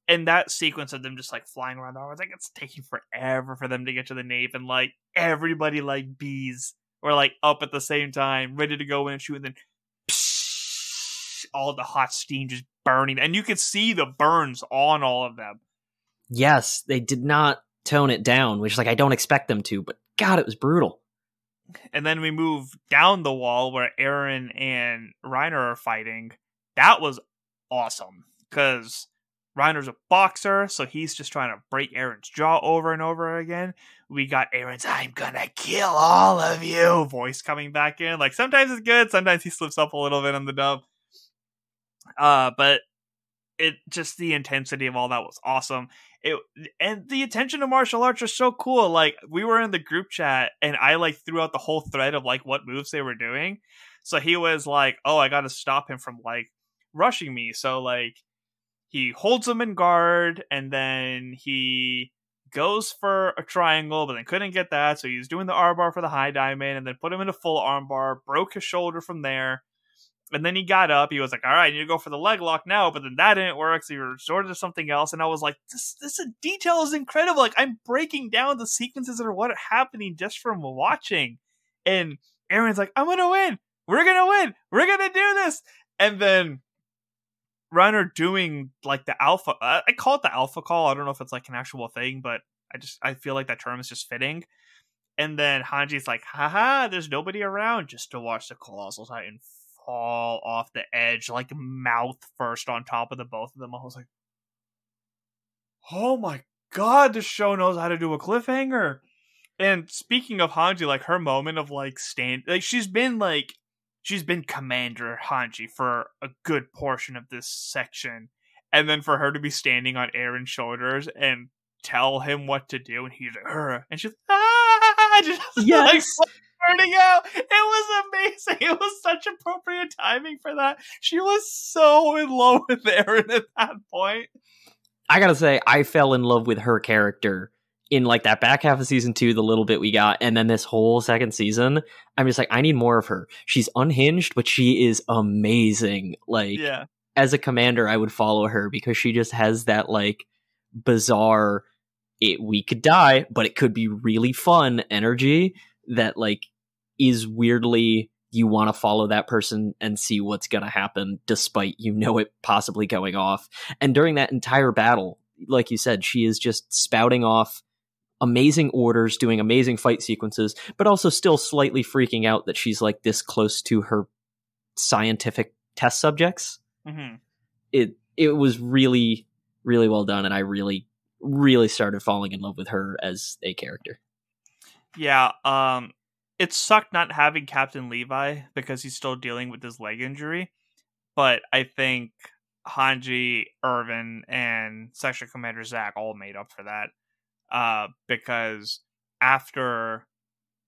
And that sequence of them just like flying around the was like it's taking forever for them to get to the nave and like everybody like bees were like up at the same time ready to go in and shoot and then psh, all the hot steam just burning. And you could see the burns on all of them. Yes they did not tone it down which like i don't expect them to but god it was brutal. And then we move down the wall where Eren and reiner are fighting. That was awesome because Reiner's a boxer, so he's just trying to break Eren's jaw over and over again. We got Eren's "I'm gonna kill all of you" voice coming back in. Like sometimes it's good, sometimes he slips up a little bit on the dub. Uh, but it just the intensity of all that was awesome. It and the attention to martial arts are so cool. Like we were in the group chat, and I like threw out the whole thread of like what moves they were doing. So he was like, "Oh, I got to stop him from like rushing me." So like he holds him in guard and then he goes for a triangle but then couldn't get that so he's doing the armbar for the high diamond and then put him in a full armbar broke his shoulder from there and then he got up he was like all right I need to go for the leg lock now but then that didn't work so he resorted to something else and i was like this this detail is incredible like i'm breaking down the sequences that are what are happening just from watching and eren's like i'm gonna win we're gonna win we're gonna do this and then Reiner doing like the alpha. Uh, I call it the alpha call. I don't know if it's like an actual thing, but I just I feel like that term is just fitting. And then Hanji's like, haha, there's nobody around just to watch the Colossal Titan fall off the edge, like mouth first on top of the both of them. I was like, oh my god, this show knows how to do a cliffhanger. And speaking of Hanji, like her moment of like stand, like she's been like she's been Commander Hanji for a good portion of this section. And then for her to be standing on Eren's shoulders and tell him what to do, and he's like, her, and she's ah, just yes. like turning out. It was amazing. It was such appropriate timing for that. She was so in love with Eren at that point. I gotta say, I fell in love with her character in like that back half of season two, the little bit we got, and then this whole second season, I'm just like, I need more of her. She's unhinged, but she is amazing. Like, yeah. as a commander, I would follow her because she just has that like bizarre, it we could die, but it could be really fun energy that like is weirdly you want to follow that person and see what's going to happen despite you know it possibly going off. And during that entire battle, like you said, she is just spouting off amazing orders, doing amazing fight sequences, but also still slightly freaking out that she's like this close to her scientific test subjects. Mm-hmm. It it was really really well done, and I really really started falling in love with her as a character. Yeah, um, it sucked not having Captain Levi because he's still dealing with his leg injury, but I think Hanji, Erwin, and Section Commander Zach all made up for that uh, because after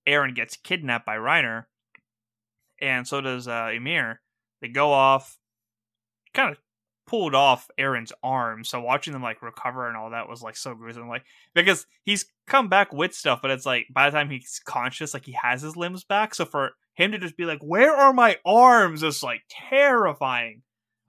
Eren gets kidnapped by Reiner, and so does uh, Ymir, they go off, kind of pulled off Eren's arm. So watching them like recover and all that was like so gruesome. Like because he's come back with stuff, but it's like by the time he's conscious, like he has his limbs back. So for him to just be like, "Where are my arms?" is like terrifying.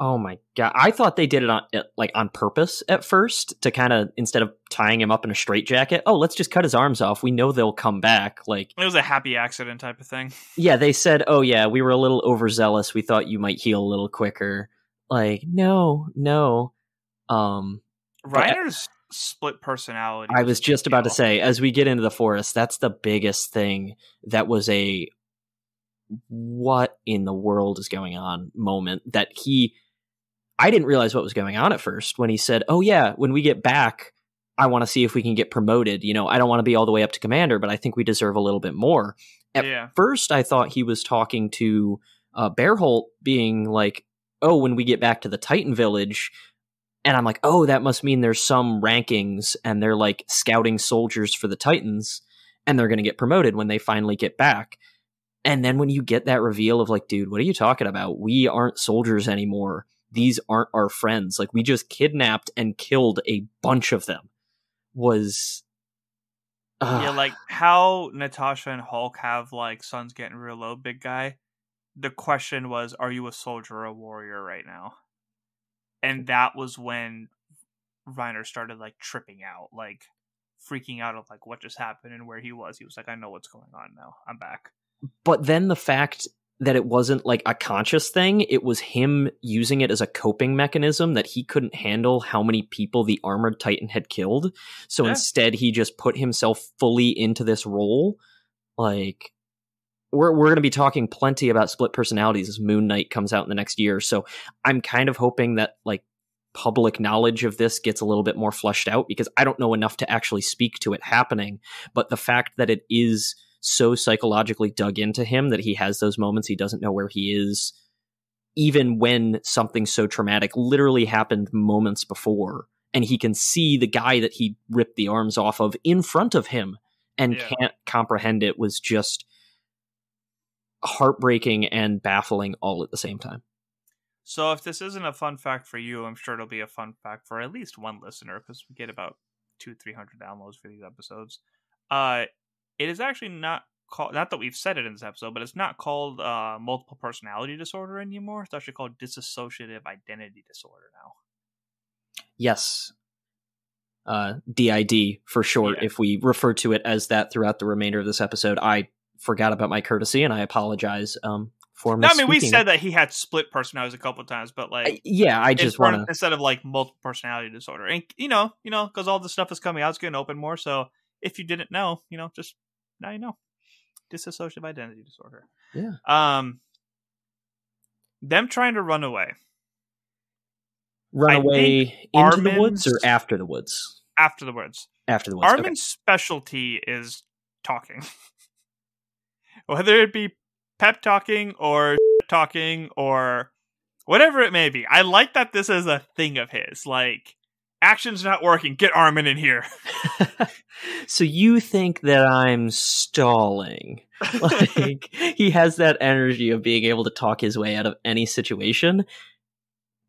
Oh my god! I thought they did it on like on purpose at first to kind of instead of tying him up in a straitjacket. Oh, let's just cut his arms off. We know they'll come back. Like it was a happy accident type of thing. Yeah, they said, "Oh yeah, we were a little overzealous. We thought you might heal a little quicker." Like, no, no. Um, but, split personality. I was just about to say, as we get into the forest, that's the biggest thing. That was a what in the world is going on moment that he I didn't realize what was going on at first when he said, "Oh yeah, when we get back, I want to see if we can get promoted. You know, I don't want to be all the way up to commander, but I think we deserve a little bit more." At Yeah. first, I thought he was talking to uh, Berthold, being like, "Oh, when we get back to the Titan village." And I'm like, oh, that must mean there's some rankings and they're like scouting soldiers for the Titans and they're going to get promoted when they finally get back. And then when you get that reveal of like, dude, what are you talking about? We aren't soldiers anymore. These aren't our friends. Like, we just kidnapped and killed a bunch of them. Was. uh, Yeah, like how Natasha and Hulk have like sun's getting real low, big guy. The question was, are you a soldier or a warrior right now? And that was when Reiner started like tripping out, like freaking out of like what just happened and where he was. He was like, I know what's going on now. I'm back. but then the fact that it wasn't like a conscious thing, it was him using it as a coping mechanism that he couldn't handle how many people the armored titan had killed. So Yeah. instead he just put himself fully into this role. Like we're we're going to be talking plenty about split personalities as Moon Knight comes out in the next year. So I'm kind of hoping that like public knowledge of this gets a little bit more fleshed out because I don't know enough to actually speak to it happening, but the fact that it is so psychologically dug into him that he has those moments he doesn't know where he is even when something so traumatic literally happened moments before and he can see the guy that he ripped the arms off of in front of him and Yeah. can't comprehend it was just heartbreaking and baffling all at the same time. So if this isn't a fun fact for you, I'm sure it'll be a fun fact for at least one listener because we get about two, three hundred downloads for these episodes. Uh, it is actually not called. Not that we've said it in this episode, but it's not called uh, multiple personality disorder anymore. It's actually called dissociative identity disorder now. Yes. Uh, DID for short, Yeah. if we refer to it as that throughout the remainder of this episode. I forgot about my courtesy and I apologize um, for No, I mean we said that he had split personalities a couple times, but like. I- yeah, I just want to. instead of like multiple personality disorder, and you know, you know, because all this stuff is coming out, it's getting open more. So if you didn't know, you know, just now you know, dissociative identity disorder. Yeah. Um, them trying to run away Run I away into the woods or after the woods? after the woods. After the woods. okay. Armin's specialty is talking, whether it be pep talking or talking or whatever it may be. I like that this is a thing of his. Like, action's not working. Get Armin in here. so you think that I'm stalling? like he has that energy of being able to talk his way out of any situation,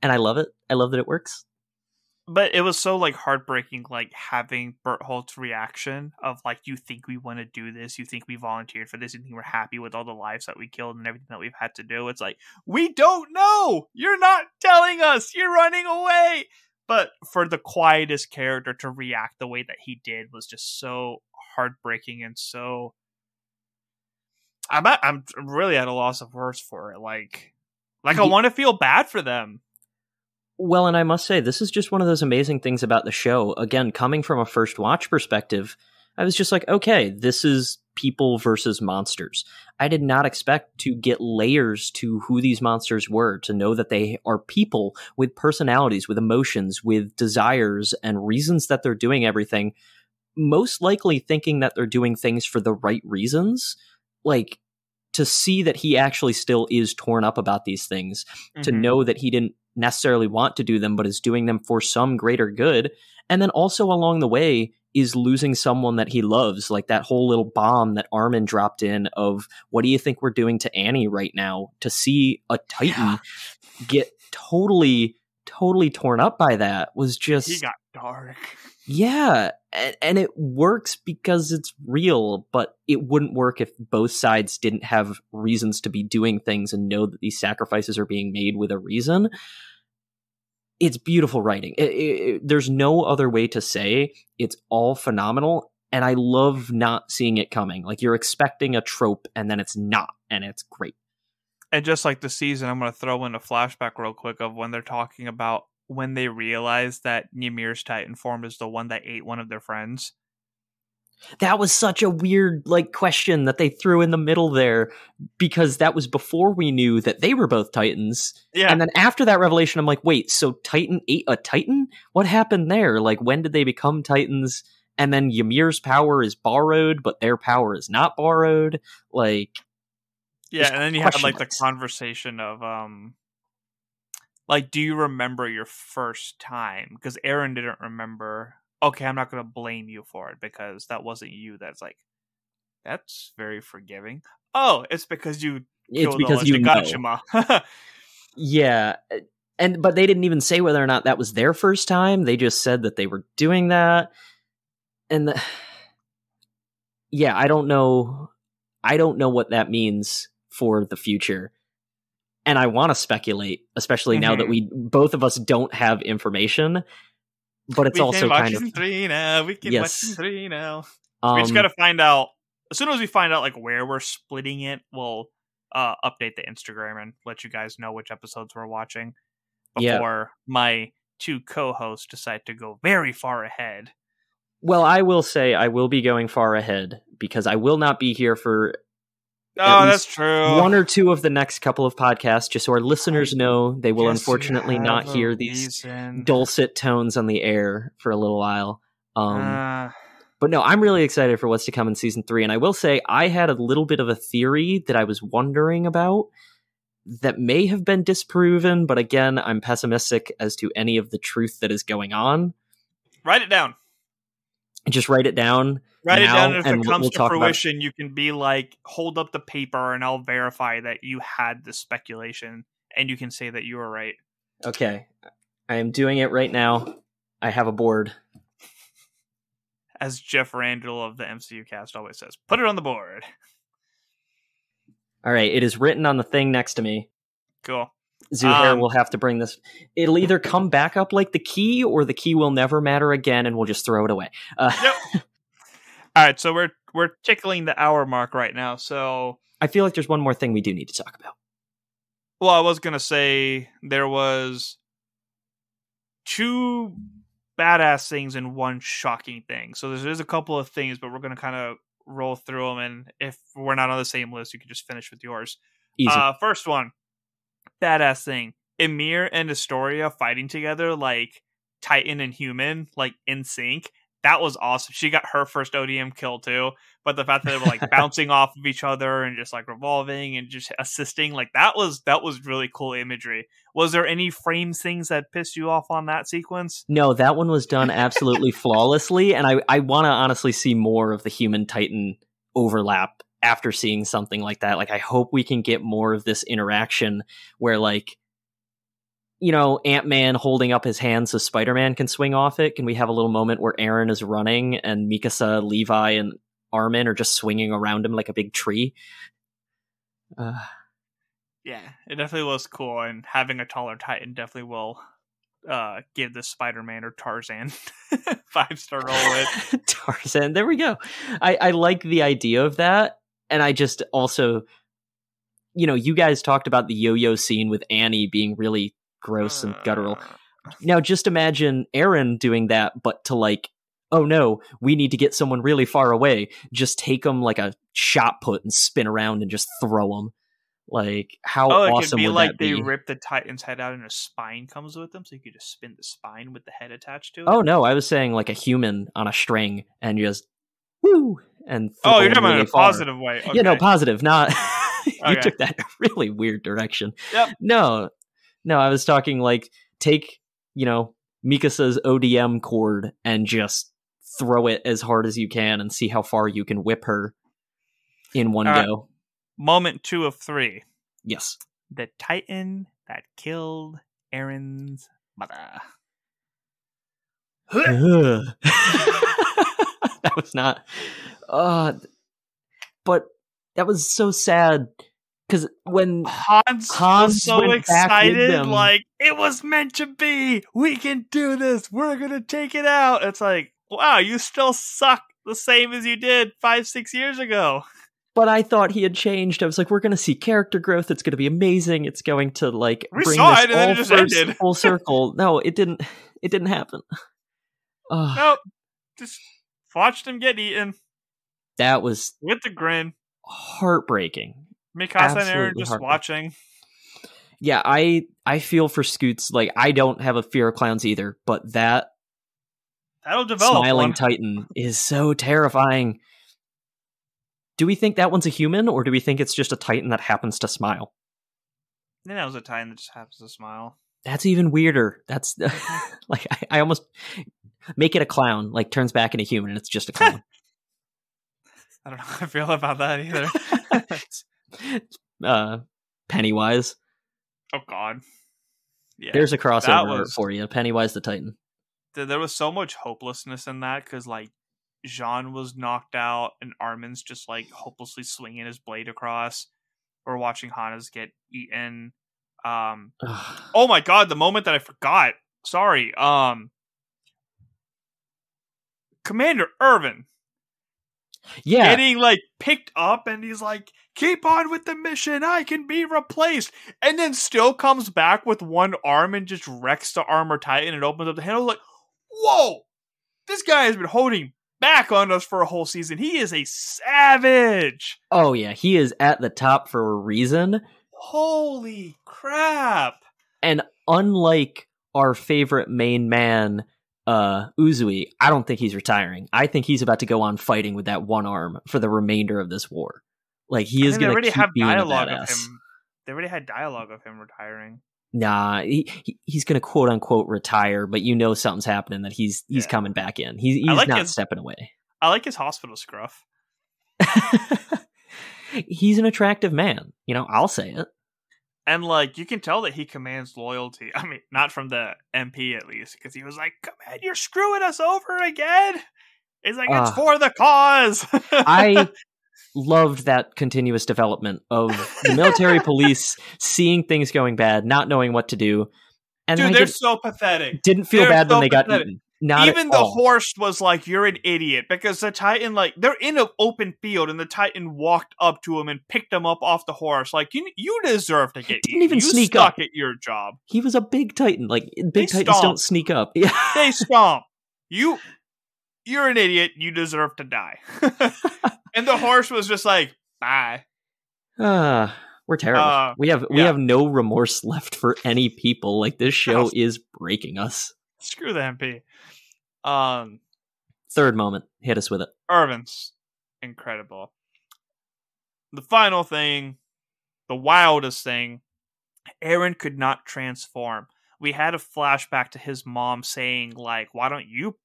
and I love it. I love that it works. but it was so like heartbreaking like having Berthold's reaction of like you think we want to do this you think we volunteered for this you think we're happy with all the lives that we killed and everything that we've had to do it's like we don't know you're not telling us you're running away but for the quietest character to react the way that he did was just so heartbreaking and so I'm at, I'm really at a loss of words for it like like I want to feel bad for them Well, and I must say, this is just one of those amazing things about the show. Again, coming from a first watch perspective, I was just like, okay, this is people versus monsters. I did not expect to get layers to who these monsters were, to know that they are people with personalities, with emotions, with desires, and reasons that they're doing everything. Most likely thinking that they're doing things for the right reasons. Like, to see that he actually still is torn up about these things to Mhm. know that he didn't necessarily want to do them, but is doing them for some greater good. And then also along the way is losing someone that he loves, like that whole little bomb that Armin dropped in of what do you think we're doing to Annie right now? To see a Titan get totally, totally torn up by that was just he got dark yeah, and, and it works because it's real, but it wouldn't work if both sides didn't have reasons to be doing things and know that these sacrifices are being made with a reason. It's beautiful writing. It- it- there's no other way to say it's all phenomenal, and I love not seeing it coming. Like you're expecting a trope, and then it's not, and it's great. And just like the season, I'm going to throw in a flashback real quick of when they're talking about when they realize that Ymir's Titan form is the one that ate one of their friends. That was such a weird like question that they threw in the middle there because that was before we knew that they were both Titans. Yeah. And then after that revelation, I'm like, wait, so Titan ate a Titan? What happened there? Like, when did they become Titans? And then Ymir's power is borrowed, but their power is not borrowed. Like, yeah, and then you had question like the conversation of um like do you remember your first time? Because Eren didn't remember. Okay, I'm not gonna blame you for it because that wasn't you. That's like that's very forgiving. Oh, it's because you it's killed because you know. Yeah. And but they didn't even say whether or not that was their first time. They just said that they were doing that. And the, yeah, I don't know I don't know what that means for the future. And I want to speculate, especially now that Mhm. we both of us don't have information. But it's we also kind of three now. We can watch Yes. season three now. um, we just gotta find out as soon as we find out like where we're splitting it we'll uh update the instagram and let you guys know which episodes we're watching Yeah. before my two co-hosts decide to go very far ahead well, I will say I will be going far ahead because I will not be here for oh that's true one or two of the next couple of podcasts, just so our listeners know they will Guess unfortunately not hear these reason. dulcet tones on the air for a little while. Um, Uh, but no, I'm really excited for what's to come in season three. And I will say, I had a little bit of a theory that I was wondering about that may have been disproven. But again, I'm pessimistic as to any of the truth that is going on. write it down Just write it down. Write it down and if it comes we'll to about- fruition you can be like hold up the paper and i'll verify that you had the speculation and you can say that you were right Okay. I am doing it right now. I have a board. as jeff randall of the mcu cast always says put it on the board All right. It is written on the thing next to me. cool Zuhair Um, will have to bring this. It'll either come back up like the key, or the key will never matter again, and we'll just throw it away. Uh, Yep. All right, so we're we're tickling the hour mark right now. So, I feel like there's one more thing we do need to talk about. well, I was gonna say there was two badass things and one shocking thing. So there's, there's a couple of things, but we're gonna kind of roll through them. And if we're not on the same list, you can just finish with yours. Easy. Uh, first one, badass thing: Ymir and Historia fighting together like Titan and human, like in sync. That was awesome. She got her first ODM kill too. But the fact that they were like bouncing off of each other and just like revolving and just assisting, like that was that was really cool imagery. Was there any frame things that pissed you off on that sequence? no, that one was done absolutely flawlessly, and I, I want to honestly see more of the human Titan overlap after seeing something like that. Like, I hope we can get more of this interaction where, like, you know, Ant Man holding up his hand so Spider Man can swing off it. Can we have a little moment where Eren is running and Mikasa, Levi, and Armin are just swinging around him like a big tree? Uh, Yeah, it definitely was cool, and having a taller Titan definitely will uh give the Spider-Man or Tarzan five star roll with. Tarzan. There we go. I, I like the idea of that. And I just also, you know, you guys talked about the yo yo scene with Annie being really gross and guttural. Uh. Now just imagine Eren doing that, but to like, oh no, we need to get someone really far away. Just take them like a shot put and spin around and just throw them. Like, how Oh, it awesome could be would like that they be? rip the Titan's head out and a spine comes with them, so you could just spin the spine with the head attached to it. Oh no, I was saying like a human on a string and just woo and Oh, you're talking about in a far. positive way. Yeah, no, positive, not. you Okay. took that really weird direction. Yep. No, no, I was talking like take, you know, Mikasa's ODM cord and just throw it as hard as you can and see how far you can whip her in one right. go. Moment two of three. Yes. The Titan that killed Eren's mother. that was not. Uh, but that was so sad because when Hannes, Hannes was so went back with excited, them. like it was meant to be. We can do this. We're gonna take it out. It's like, wow, you still suck the same as you did five, six years ago. but I thought he had changed. I was like, we're going to see character growth. It's going to be amazing. It's going to like We bring saw this it and then all it just first ended. full circle. no, it didn't. It didn't happen. Ugh. Nope. Just watched him get eaten. That was with the grin. heartbreaking. Mikasa and Eren just watching. Yeah, I I feel for Scoots. Like I don't have a fear of clowns either, but that That'll develop. smiling one. titan is so terrifying. Do we think that one's a human, or do we think it's just a titan that happens to smile? Then that was a time that just happens to smile. That's even weirder. That's like I, I almost make it a clown, like turns back into human, and it's just a clown. I don't know how I feel about that either. uh, Pennywise. oh God. Yeah. There's a crossover was- for you. Pennywise the Titan. Th- there was so much hopelessness in that because like Jean was knocked out and Armin's just like hopelessly swinging his blade across. We're watching Hannes get eaten. Um, oh my god, the moment that I forgot. Sorry. Um, Commander Erwin yeah, getting like picked up and he's like, keep on with the mission. I can be replaced. And then still comes back with one arm and just wrecks the armor titan and opens up the handle. Like, whoa, this guy has been holding back on us for a whole season. He is a savage. Oh yeah, he is at the top for a reason. Holy crap. And unlike our favorite main man, uh, Uzui, I don't think he's retiring. I think he's about to go on fighting with that one arm for the remainder of this war. Like he is going to already keep have being a dialogue of him. They already had dialogue of him retiring. Nah, he, he he's going to quote unquote retire, but you know something's happening. That he's he's Yeah. coming back in. He's he's like not his- stepping away. I like his hospital scruff. he's an attractive man. You know, I'll say it. And like you can tell that he commands loyalty. I mean, not from the MP at least, because he was like, "Come on, you're screwing us over again." He's like, "It's for the cause." I loved that continuous development of the military police seeing things going bad, not knowing what to do, and dude, they're so pathetic. didn't feel they're bad when so they got pathetic. eaten. Not Even the all. horse was like, "You're an idiot," because the Titan, like, they're in an open field, and the Titan walked up to him and picked him up off the horse. Like, you, you deserve to get. Didn't even you sneak up. at your job. He was a big titan. Like big They titans stomp. don't sneak up. Yeah. They stomp. you, you're an idiot. You deserve to die. and the horse was just like, "Bye." Ah, we're terrible. Uh, we have we yeah. have no remorse left for any people. Like this show is breaking us. Screw the MP. Um, Third moment, hit us with it. Erwin's incredible. The final thing, the wildest thing, Eren could not transform. We had a flashback to his mom saying, like, why don't you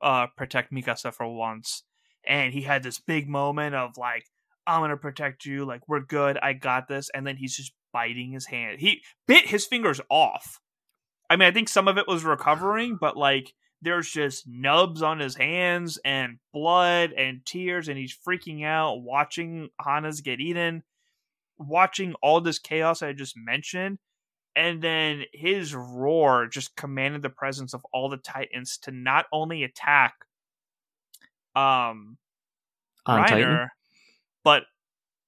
uh protect Mikasa for once? And he had this big moment of like, I'm gonna protect you, like we're good, I got this, and then he's just biting his hand. He bit his fingers off. I mean, I think some of it was recovering, but like there's just nubs on his hands and blood and tears and he's freaking out watching Hannes get eaten watching all this chaos I just mentioned and then his roar just commanded the presence of all the titans to not only attack um On Reiner, Titan. but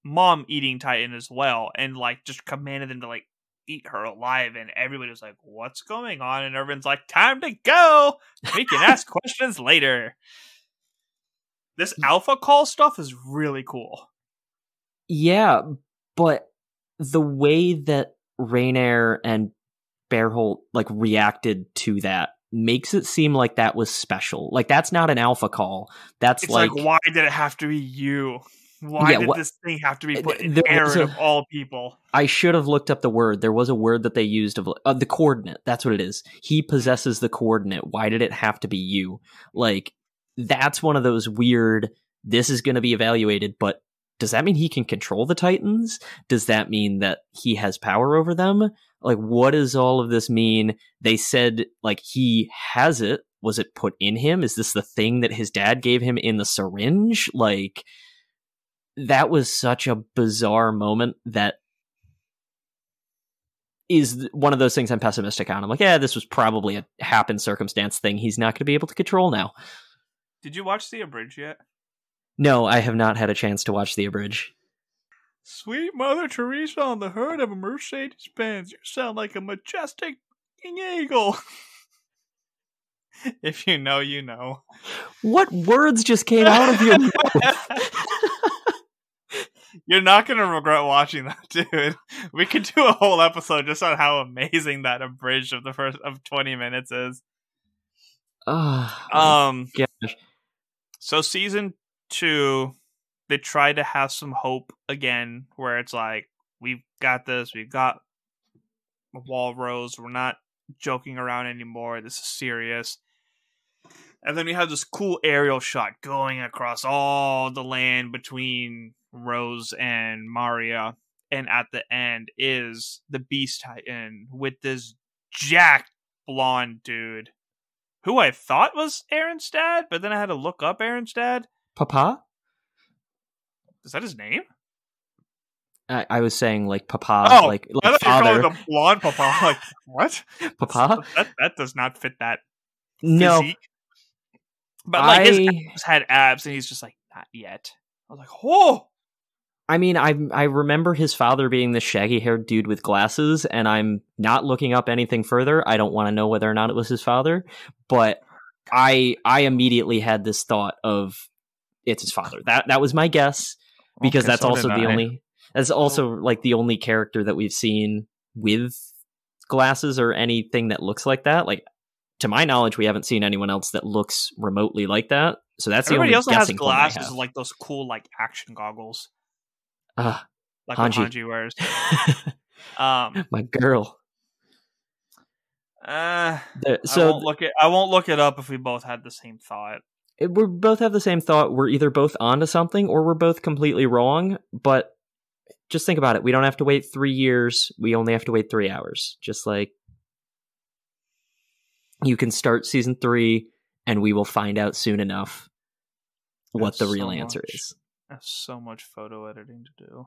mom eating Titan as well, and like just commanded them to like eat her alive, and everybody was like, "What's going on?" And everyone's like, "Time to go. We can ask questions later." This hmm. alpha call stuff is really cool. Yeah, but the way that Reiner and Berthold like reacted to that makes it seem like that was special. Like that's not an alpha call. That's It's like, like, why did it have to be you? Why Yeah, did what- this thing have to be put in there Eren a- of all people? I should have looked up the word. There was a word that they used of uh, the coordinate. That's what it is. He possesses the coordinate. Why did it have to be you? Like that's one of those weird. This is going to be evaluated, but does that mean he can control the Titans? Does that mean that he has power over them? Like, what does all of this mean? They said like he has it. Was it put in him? Is this the thing that his dad gave him in the syringe? Like, that was such a bizarre moment that is one of those things I'm pessimistic on. I'm like, yeah, this was probably a happen circumstance thing. He's not going to be able to control now. Did you watch the Abridge yet? No, I have not had a chance to watch the abridge. Sweet Mother Teresa on the hood of a Mercedes Benz. You sound like a majestic eagle. if you know, you know. What words just came out of your mouth? You're not gonna regret watching that, dude. We could do a whole episode just on how amazing that abridged of the first of 20 minutes is. Oh, Um, gosh. so season two, they try to have some hope again, where it's like we've got this, we've got Wall Rose, we're not joking around anymore. This is serious. And then we have this cool aerial shot going across all the land between Rose and Maria. And at the end is the Beast Titan with this jack blonde dude who I thought was Eren's dad, but then I had to look up Eren's dad. Papa? Is that his name? I, I was saying like Papa, oh, like like thought you were father. the blonde papa. Like, what? Papa? That, that does not fit that No, physique. But like his abs had abs, and he's just like, not yet. I was like, oh, I mean, I I remember his father being the shaggy haired dude with glasses, and I'm not looking up anything further. I don't want to know whether or not it was his father, but I I immediately had this thought of it's his father. That that was my guess because Okay, that's so also the I. only that's also mm-hmm. like the only character that we've seen with glasses or anything that looks like that. Like to my knowledge, we haven't seen anyone else that looks remotely like that. So that's Everybody the only else has guessing I glasses, like those cool like action goggles, Ah, like what Hanji. Hanji wears. Um, my girl. uh, The- I so won't look it. I won't look it up if we both had the same thought. it- we both have the same thought. We're either both onto something or we're both completely wrong. But just think about it. We don't have to wait three years. We only have to wait three hours. Just like you can start season three, and we will find out soon enough what That's the real so answer much. is. I have so much photo editing to do.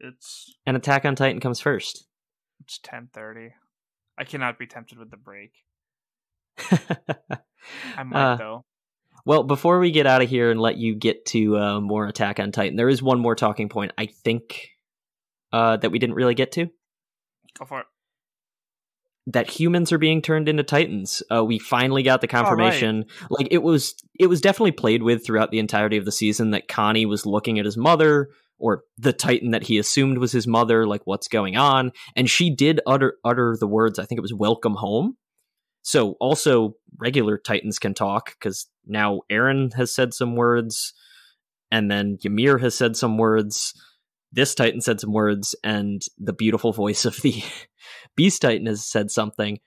It's And Attack on Titan comes first. it's ten thirty. I cannot be tempted with the break. I might Uh, though. Well, before we get out of here and let you get to uh, more Attack on Titan, there is one more talking point I think uh, that we didn't really get to. Go for it. That humans are being turned into titans. Uh, we finally got the Oh, right. confirmation. Like it was, it was definitely played with throughout the entirety of the season that Connie was looking at his mother or the titan that he assumed was his mother. Like what's going on? And she did utter utter the words. I think it was "Welcome home." So also regular titans can talk because now Eren has said some words, and then Ymir has said some words. This titan said some words, and the beautiful voice of the Beast Titan has said something,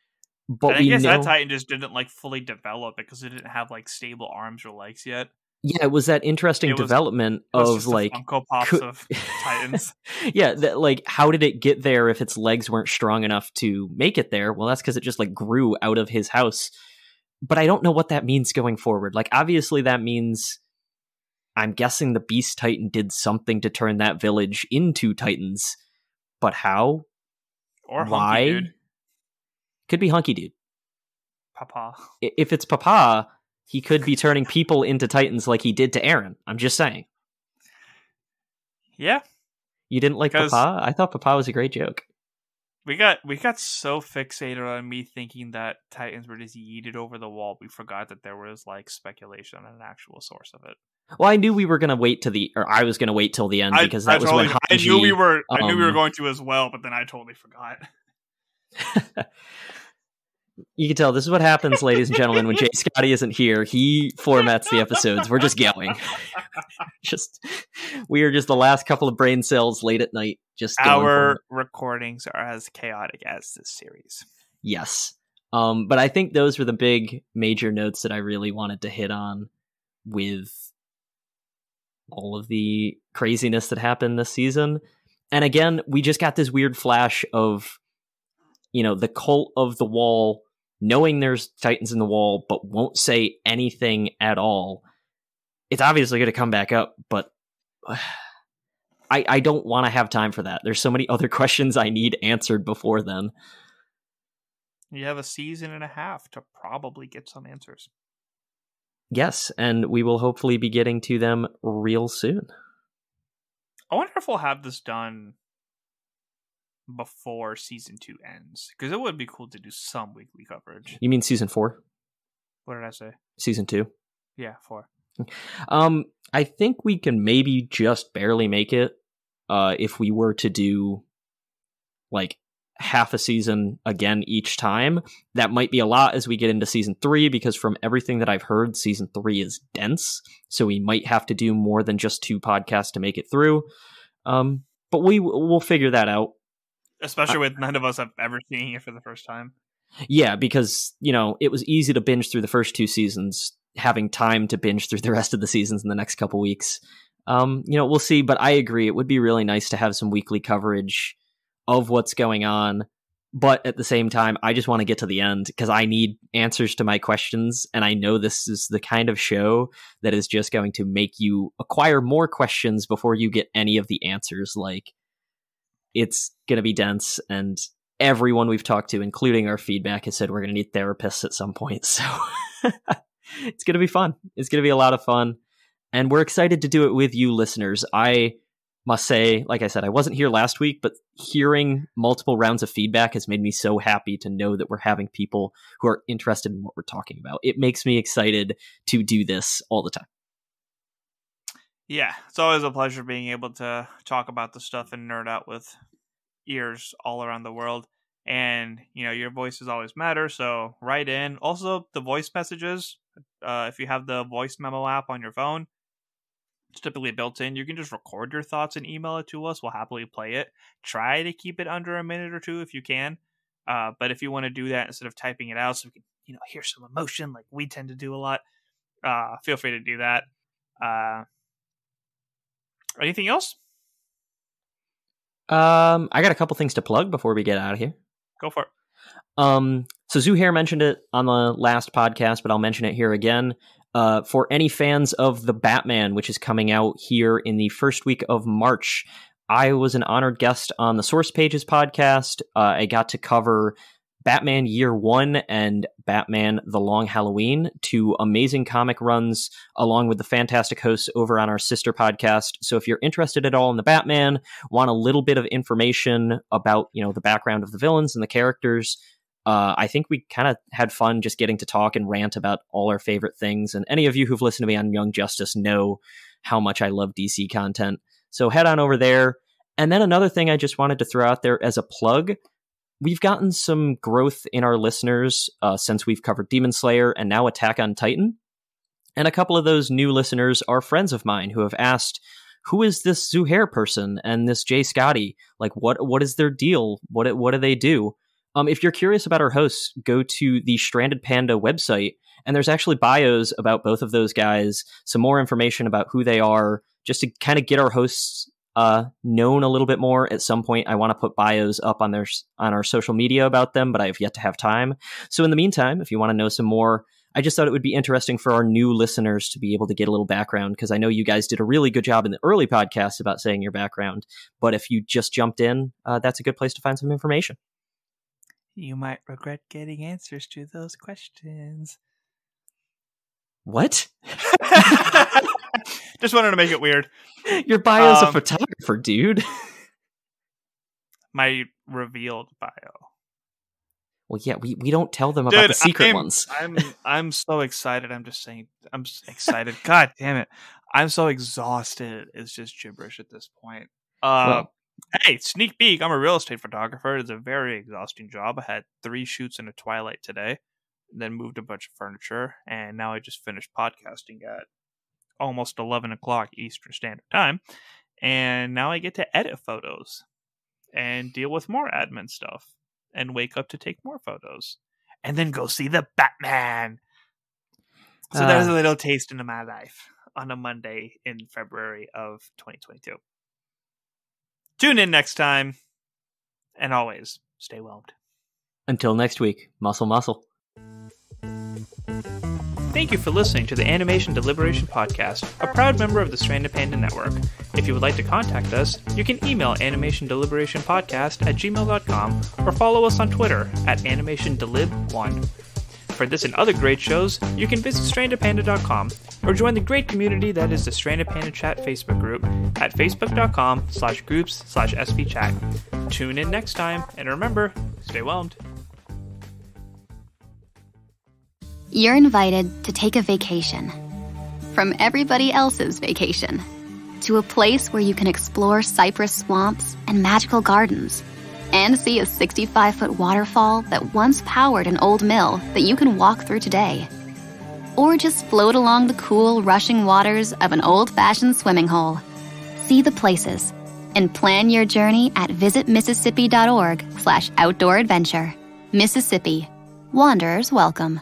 but I guess know. that Titan just didn't like fully develop because it didn't have like stable arms or legs yet. yeah, it was that interesting was- development of like, Funko Pops could- of Titans. yeah, that, like how did it get there if its legs weren't strong enough to make it there? Well, that's because it just like grew out of his house. But I don't know what that means going forward. Like, obviously, that means I'm guessing the Beast Titan did something to turn that village into Titans. But how? Or Why? Hunky Dude. Could be Hunky Dude. Papa. If it's Papa, he could be turning people into Titans like he did to Eren. I'm just saying. Yeah. You didn't like Papa? I thought Papa was a great joke. We got we got so fixated on me thinking that Titans were just yeeted over the wall, we forgot that there was like speculation on an actual source of it. Well, I knew we were gonna wait to the, or I was gonna wait till the end because that was totally, when I knew we Hanji- were I knew we were um, going to as well, but then I totally forgot. you can tell this is what happens, ladies and gentlemen, when Jay Scotty isn't here. He formats the episodes. We're just going. just we are just the last couple of brain cells late at night. Just Our recordings are as chaotic as this series. yes. Um, but I think those were the big major notes that I really wanted to hit on with all of the craziness that happened this season. And again, we just got this weird flash of, you know, the cult of the wall knowing there's titans in the wall, but won't say anything at all. It's obviously going to come back up, but I, I don't want to have time for that. There's so many other questions I need answered before then. You have a season and a half to probably get some answers. Yes, and we will hopefully be getting to them real soon. I wonder if we'll have this done before season two ends because it would be cool to do some weekly coverage. You mean season four, What did I say? season two? Yeah, four. Um, I think we can maybe just barely make it uh, if we were to do like half a season again each time. That might be a lot as we get into season three, because from everything that I've heard, season three is dense. So we might have to do more than just two podcasts to make it through. Um, but we we'll figure that out. Especially with none of us have ever seen it for the first time. Yeah, because you know it was easy to binge through the first two seasons, having time to binge through the rest of the seasons in the next couple weeks. Um, you know, we'll see, but I agree it would be really nice to have some weekly coverage of what's going on. But at the same time, I just want to get to the end because I need answers to my questions. And I know this is the kind of show that is just going to make you acquire more questions before you get any of the answers. Like, it's going to be dense. And everyone we've talked to, including our feedback, has said we're going to need therapists at some point. So it's going to be fun. It's going to be a lot of fun. And we're excited to do it with you listeners. I must say, like I said, I wasn't here last week, but hearing multiple rounds of feedback has made me so happy to know that we're having people who are interested in what we're talking about. It makes me excited to do this all the time. Yeah, it's always a pleasure being able to talk about the stuff and nerd out with ears all around the world. And, you know, your voices always matter, so write in. Also, the voice messages, uh, if you have the voice memo app on your phone, it's typically built in. You can just record your thoughts and email it to us. We'll happily play it. Try to keep it under a minute or two if you can. Uh, but if you want to do that instead of typing it out, so we can you know hear some emotion like we tend to do a lot, uh, feel free to do that. Uh, anything else? Um, I got a couple things to plug before we get out of here. Go for it. Um, so Zuhair mentioned it on the last podcast, but I'll mention it here again. Uh, for any fans of the Batman, which is coming out here in the first week of March, I was an honored guest on the Source Pages podcast. Uh, I got to cover Batman Year One and Batman The Long Halloween, two amazing comic runs, along with the fantastic hosts over on our sister podcast. So if you're interested at all in the Batman, want a little bit of information about you know the background of the villains and the characters, uh, I think we kind of had fun just getting to talk and rant about all our favorite things. And any of you who've listened to me on Young Justice know how much I love DC content. So head on over there. And then another thing I just wanted to throw out there as a plug we've gotten some growth in our listeners uh, since we've covered Demon Slayer and now Attack on Titan. And a couple of those new listeners are friends of mine who have asked, who is this Zuhair person and this Jay Scotty? Like, what what is their deal? What what do they do? Um, if you're curious about our hosts, go to the Stranded Panda website, and there's actually bios about both of those guys, some more information about who they are, just to kind of get our hosts uh, known a little bit more. At some point, I want to put bios up on their on our social media about them, but I have yet to have time. So in the meantime, if you want to know some more, I just thought it would be interesting for our new listeners to be able to get a little background because I know you guys did a really good job in the early podcasts about saying your background. But if you just jumped in, uh, that's a good place to find some information you might regret getting answers to those questions. What? Just wanted to make it weird. Your bio's um, a photographer, dude. my revealed bio. Well, yeah, we, we don't tell them about the secret I'm, ones. I'm I'm so excited. I'm just saying. I'm excited. God damn it! I'm so exhausted. It's just gibberish at this point. Uh, well, Hey, sneak peek. I'm a real estate photographer. It's a very exhausting job. I had three shoots in a twilight today, then moved a bunch of furniture, and now I just finished podcasting at almost 11 o'clock Eastern Standard Time. And now I get to edit photos and deal with more admin stuff and wake up to take more photos and then go see the Batman. So uh, there's a little taste into my life on a Monday in February of 2022. Tune in next time. And always stay whelmed. Until next week, muscle, muscle. Thank you for listening to the Animation Deliberation Podcast, a proud member of the Stranded Panda Network. If you would like to contact us, you can email animationdeliberationpodcast at gmail.com or follow us on Twitter at animationdelib1. For this and other great shows, you can visit strandedpanda.com or join the great community that is the Stranded Panda Chat Facebook group at facebook.com slash groups slash spchat. Tune in next time, and remember, stay whelmed. You're invited to take a vacation from everybody else's vacation to a place where you can explore cypress swamps and magical gardens and see a 65 foot waterfall that once powered an old mill that you can walk through today. Or just float along the cool, rushing waters of an old fashioned swimming hole. See the places and plan your journey at visitmississippi.org slash outdoor adventure. Mississippi. Wanderers welcome.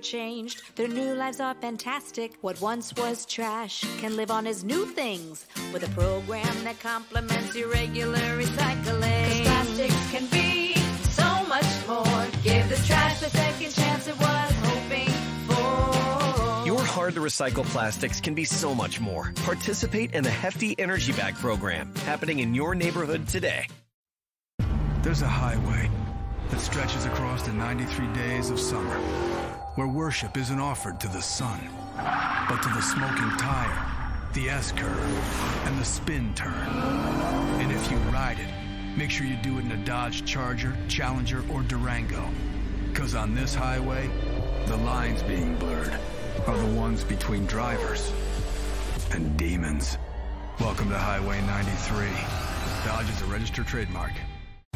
changed, their new lives are fantastic. What once was trash can live on as new things with a program that complements your regular recycling. 'Cause plastics can be so much more. Give the trash the second chance it was hoping for. Your hard to recycle plastics can be so much more. Participate in the Hefty Energy Bag program happening in your neighborhood today. There's a highway that stretches across the 93 days of summer, where worship isn't offered to the sun, but to the smoking tire, the S curve, and the spin turn. And if you ride it, make sure you do it in a Dodge Charger, Challenger, or Durango. Because on this highway, the lines being blurred are the ones between drivers and demons. Welcome to Highway 93. Dodge is a registered trademark.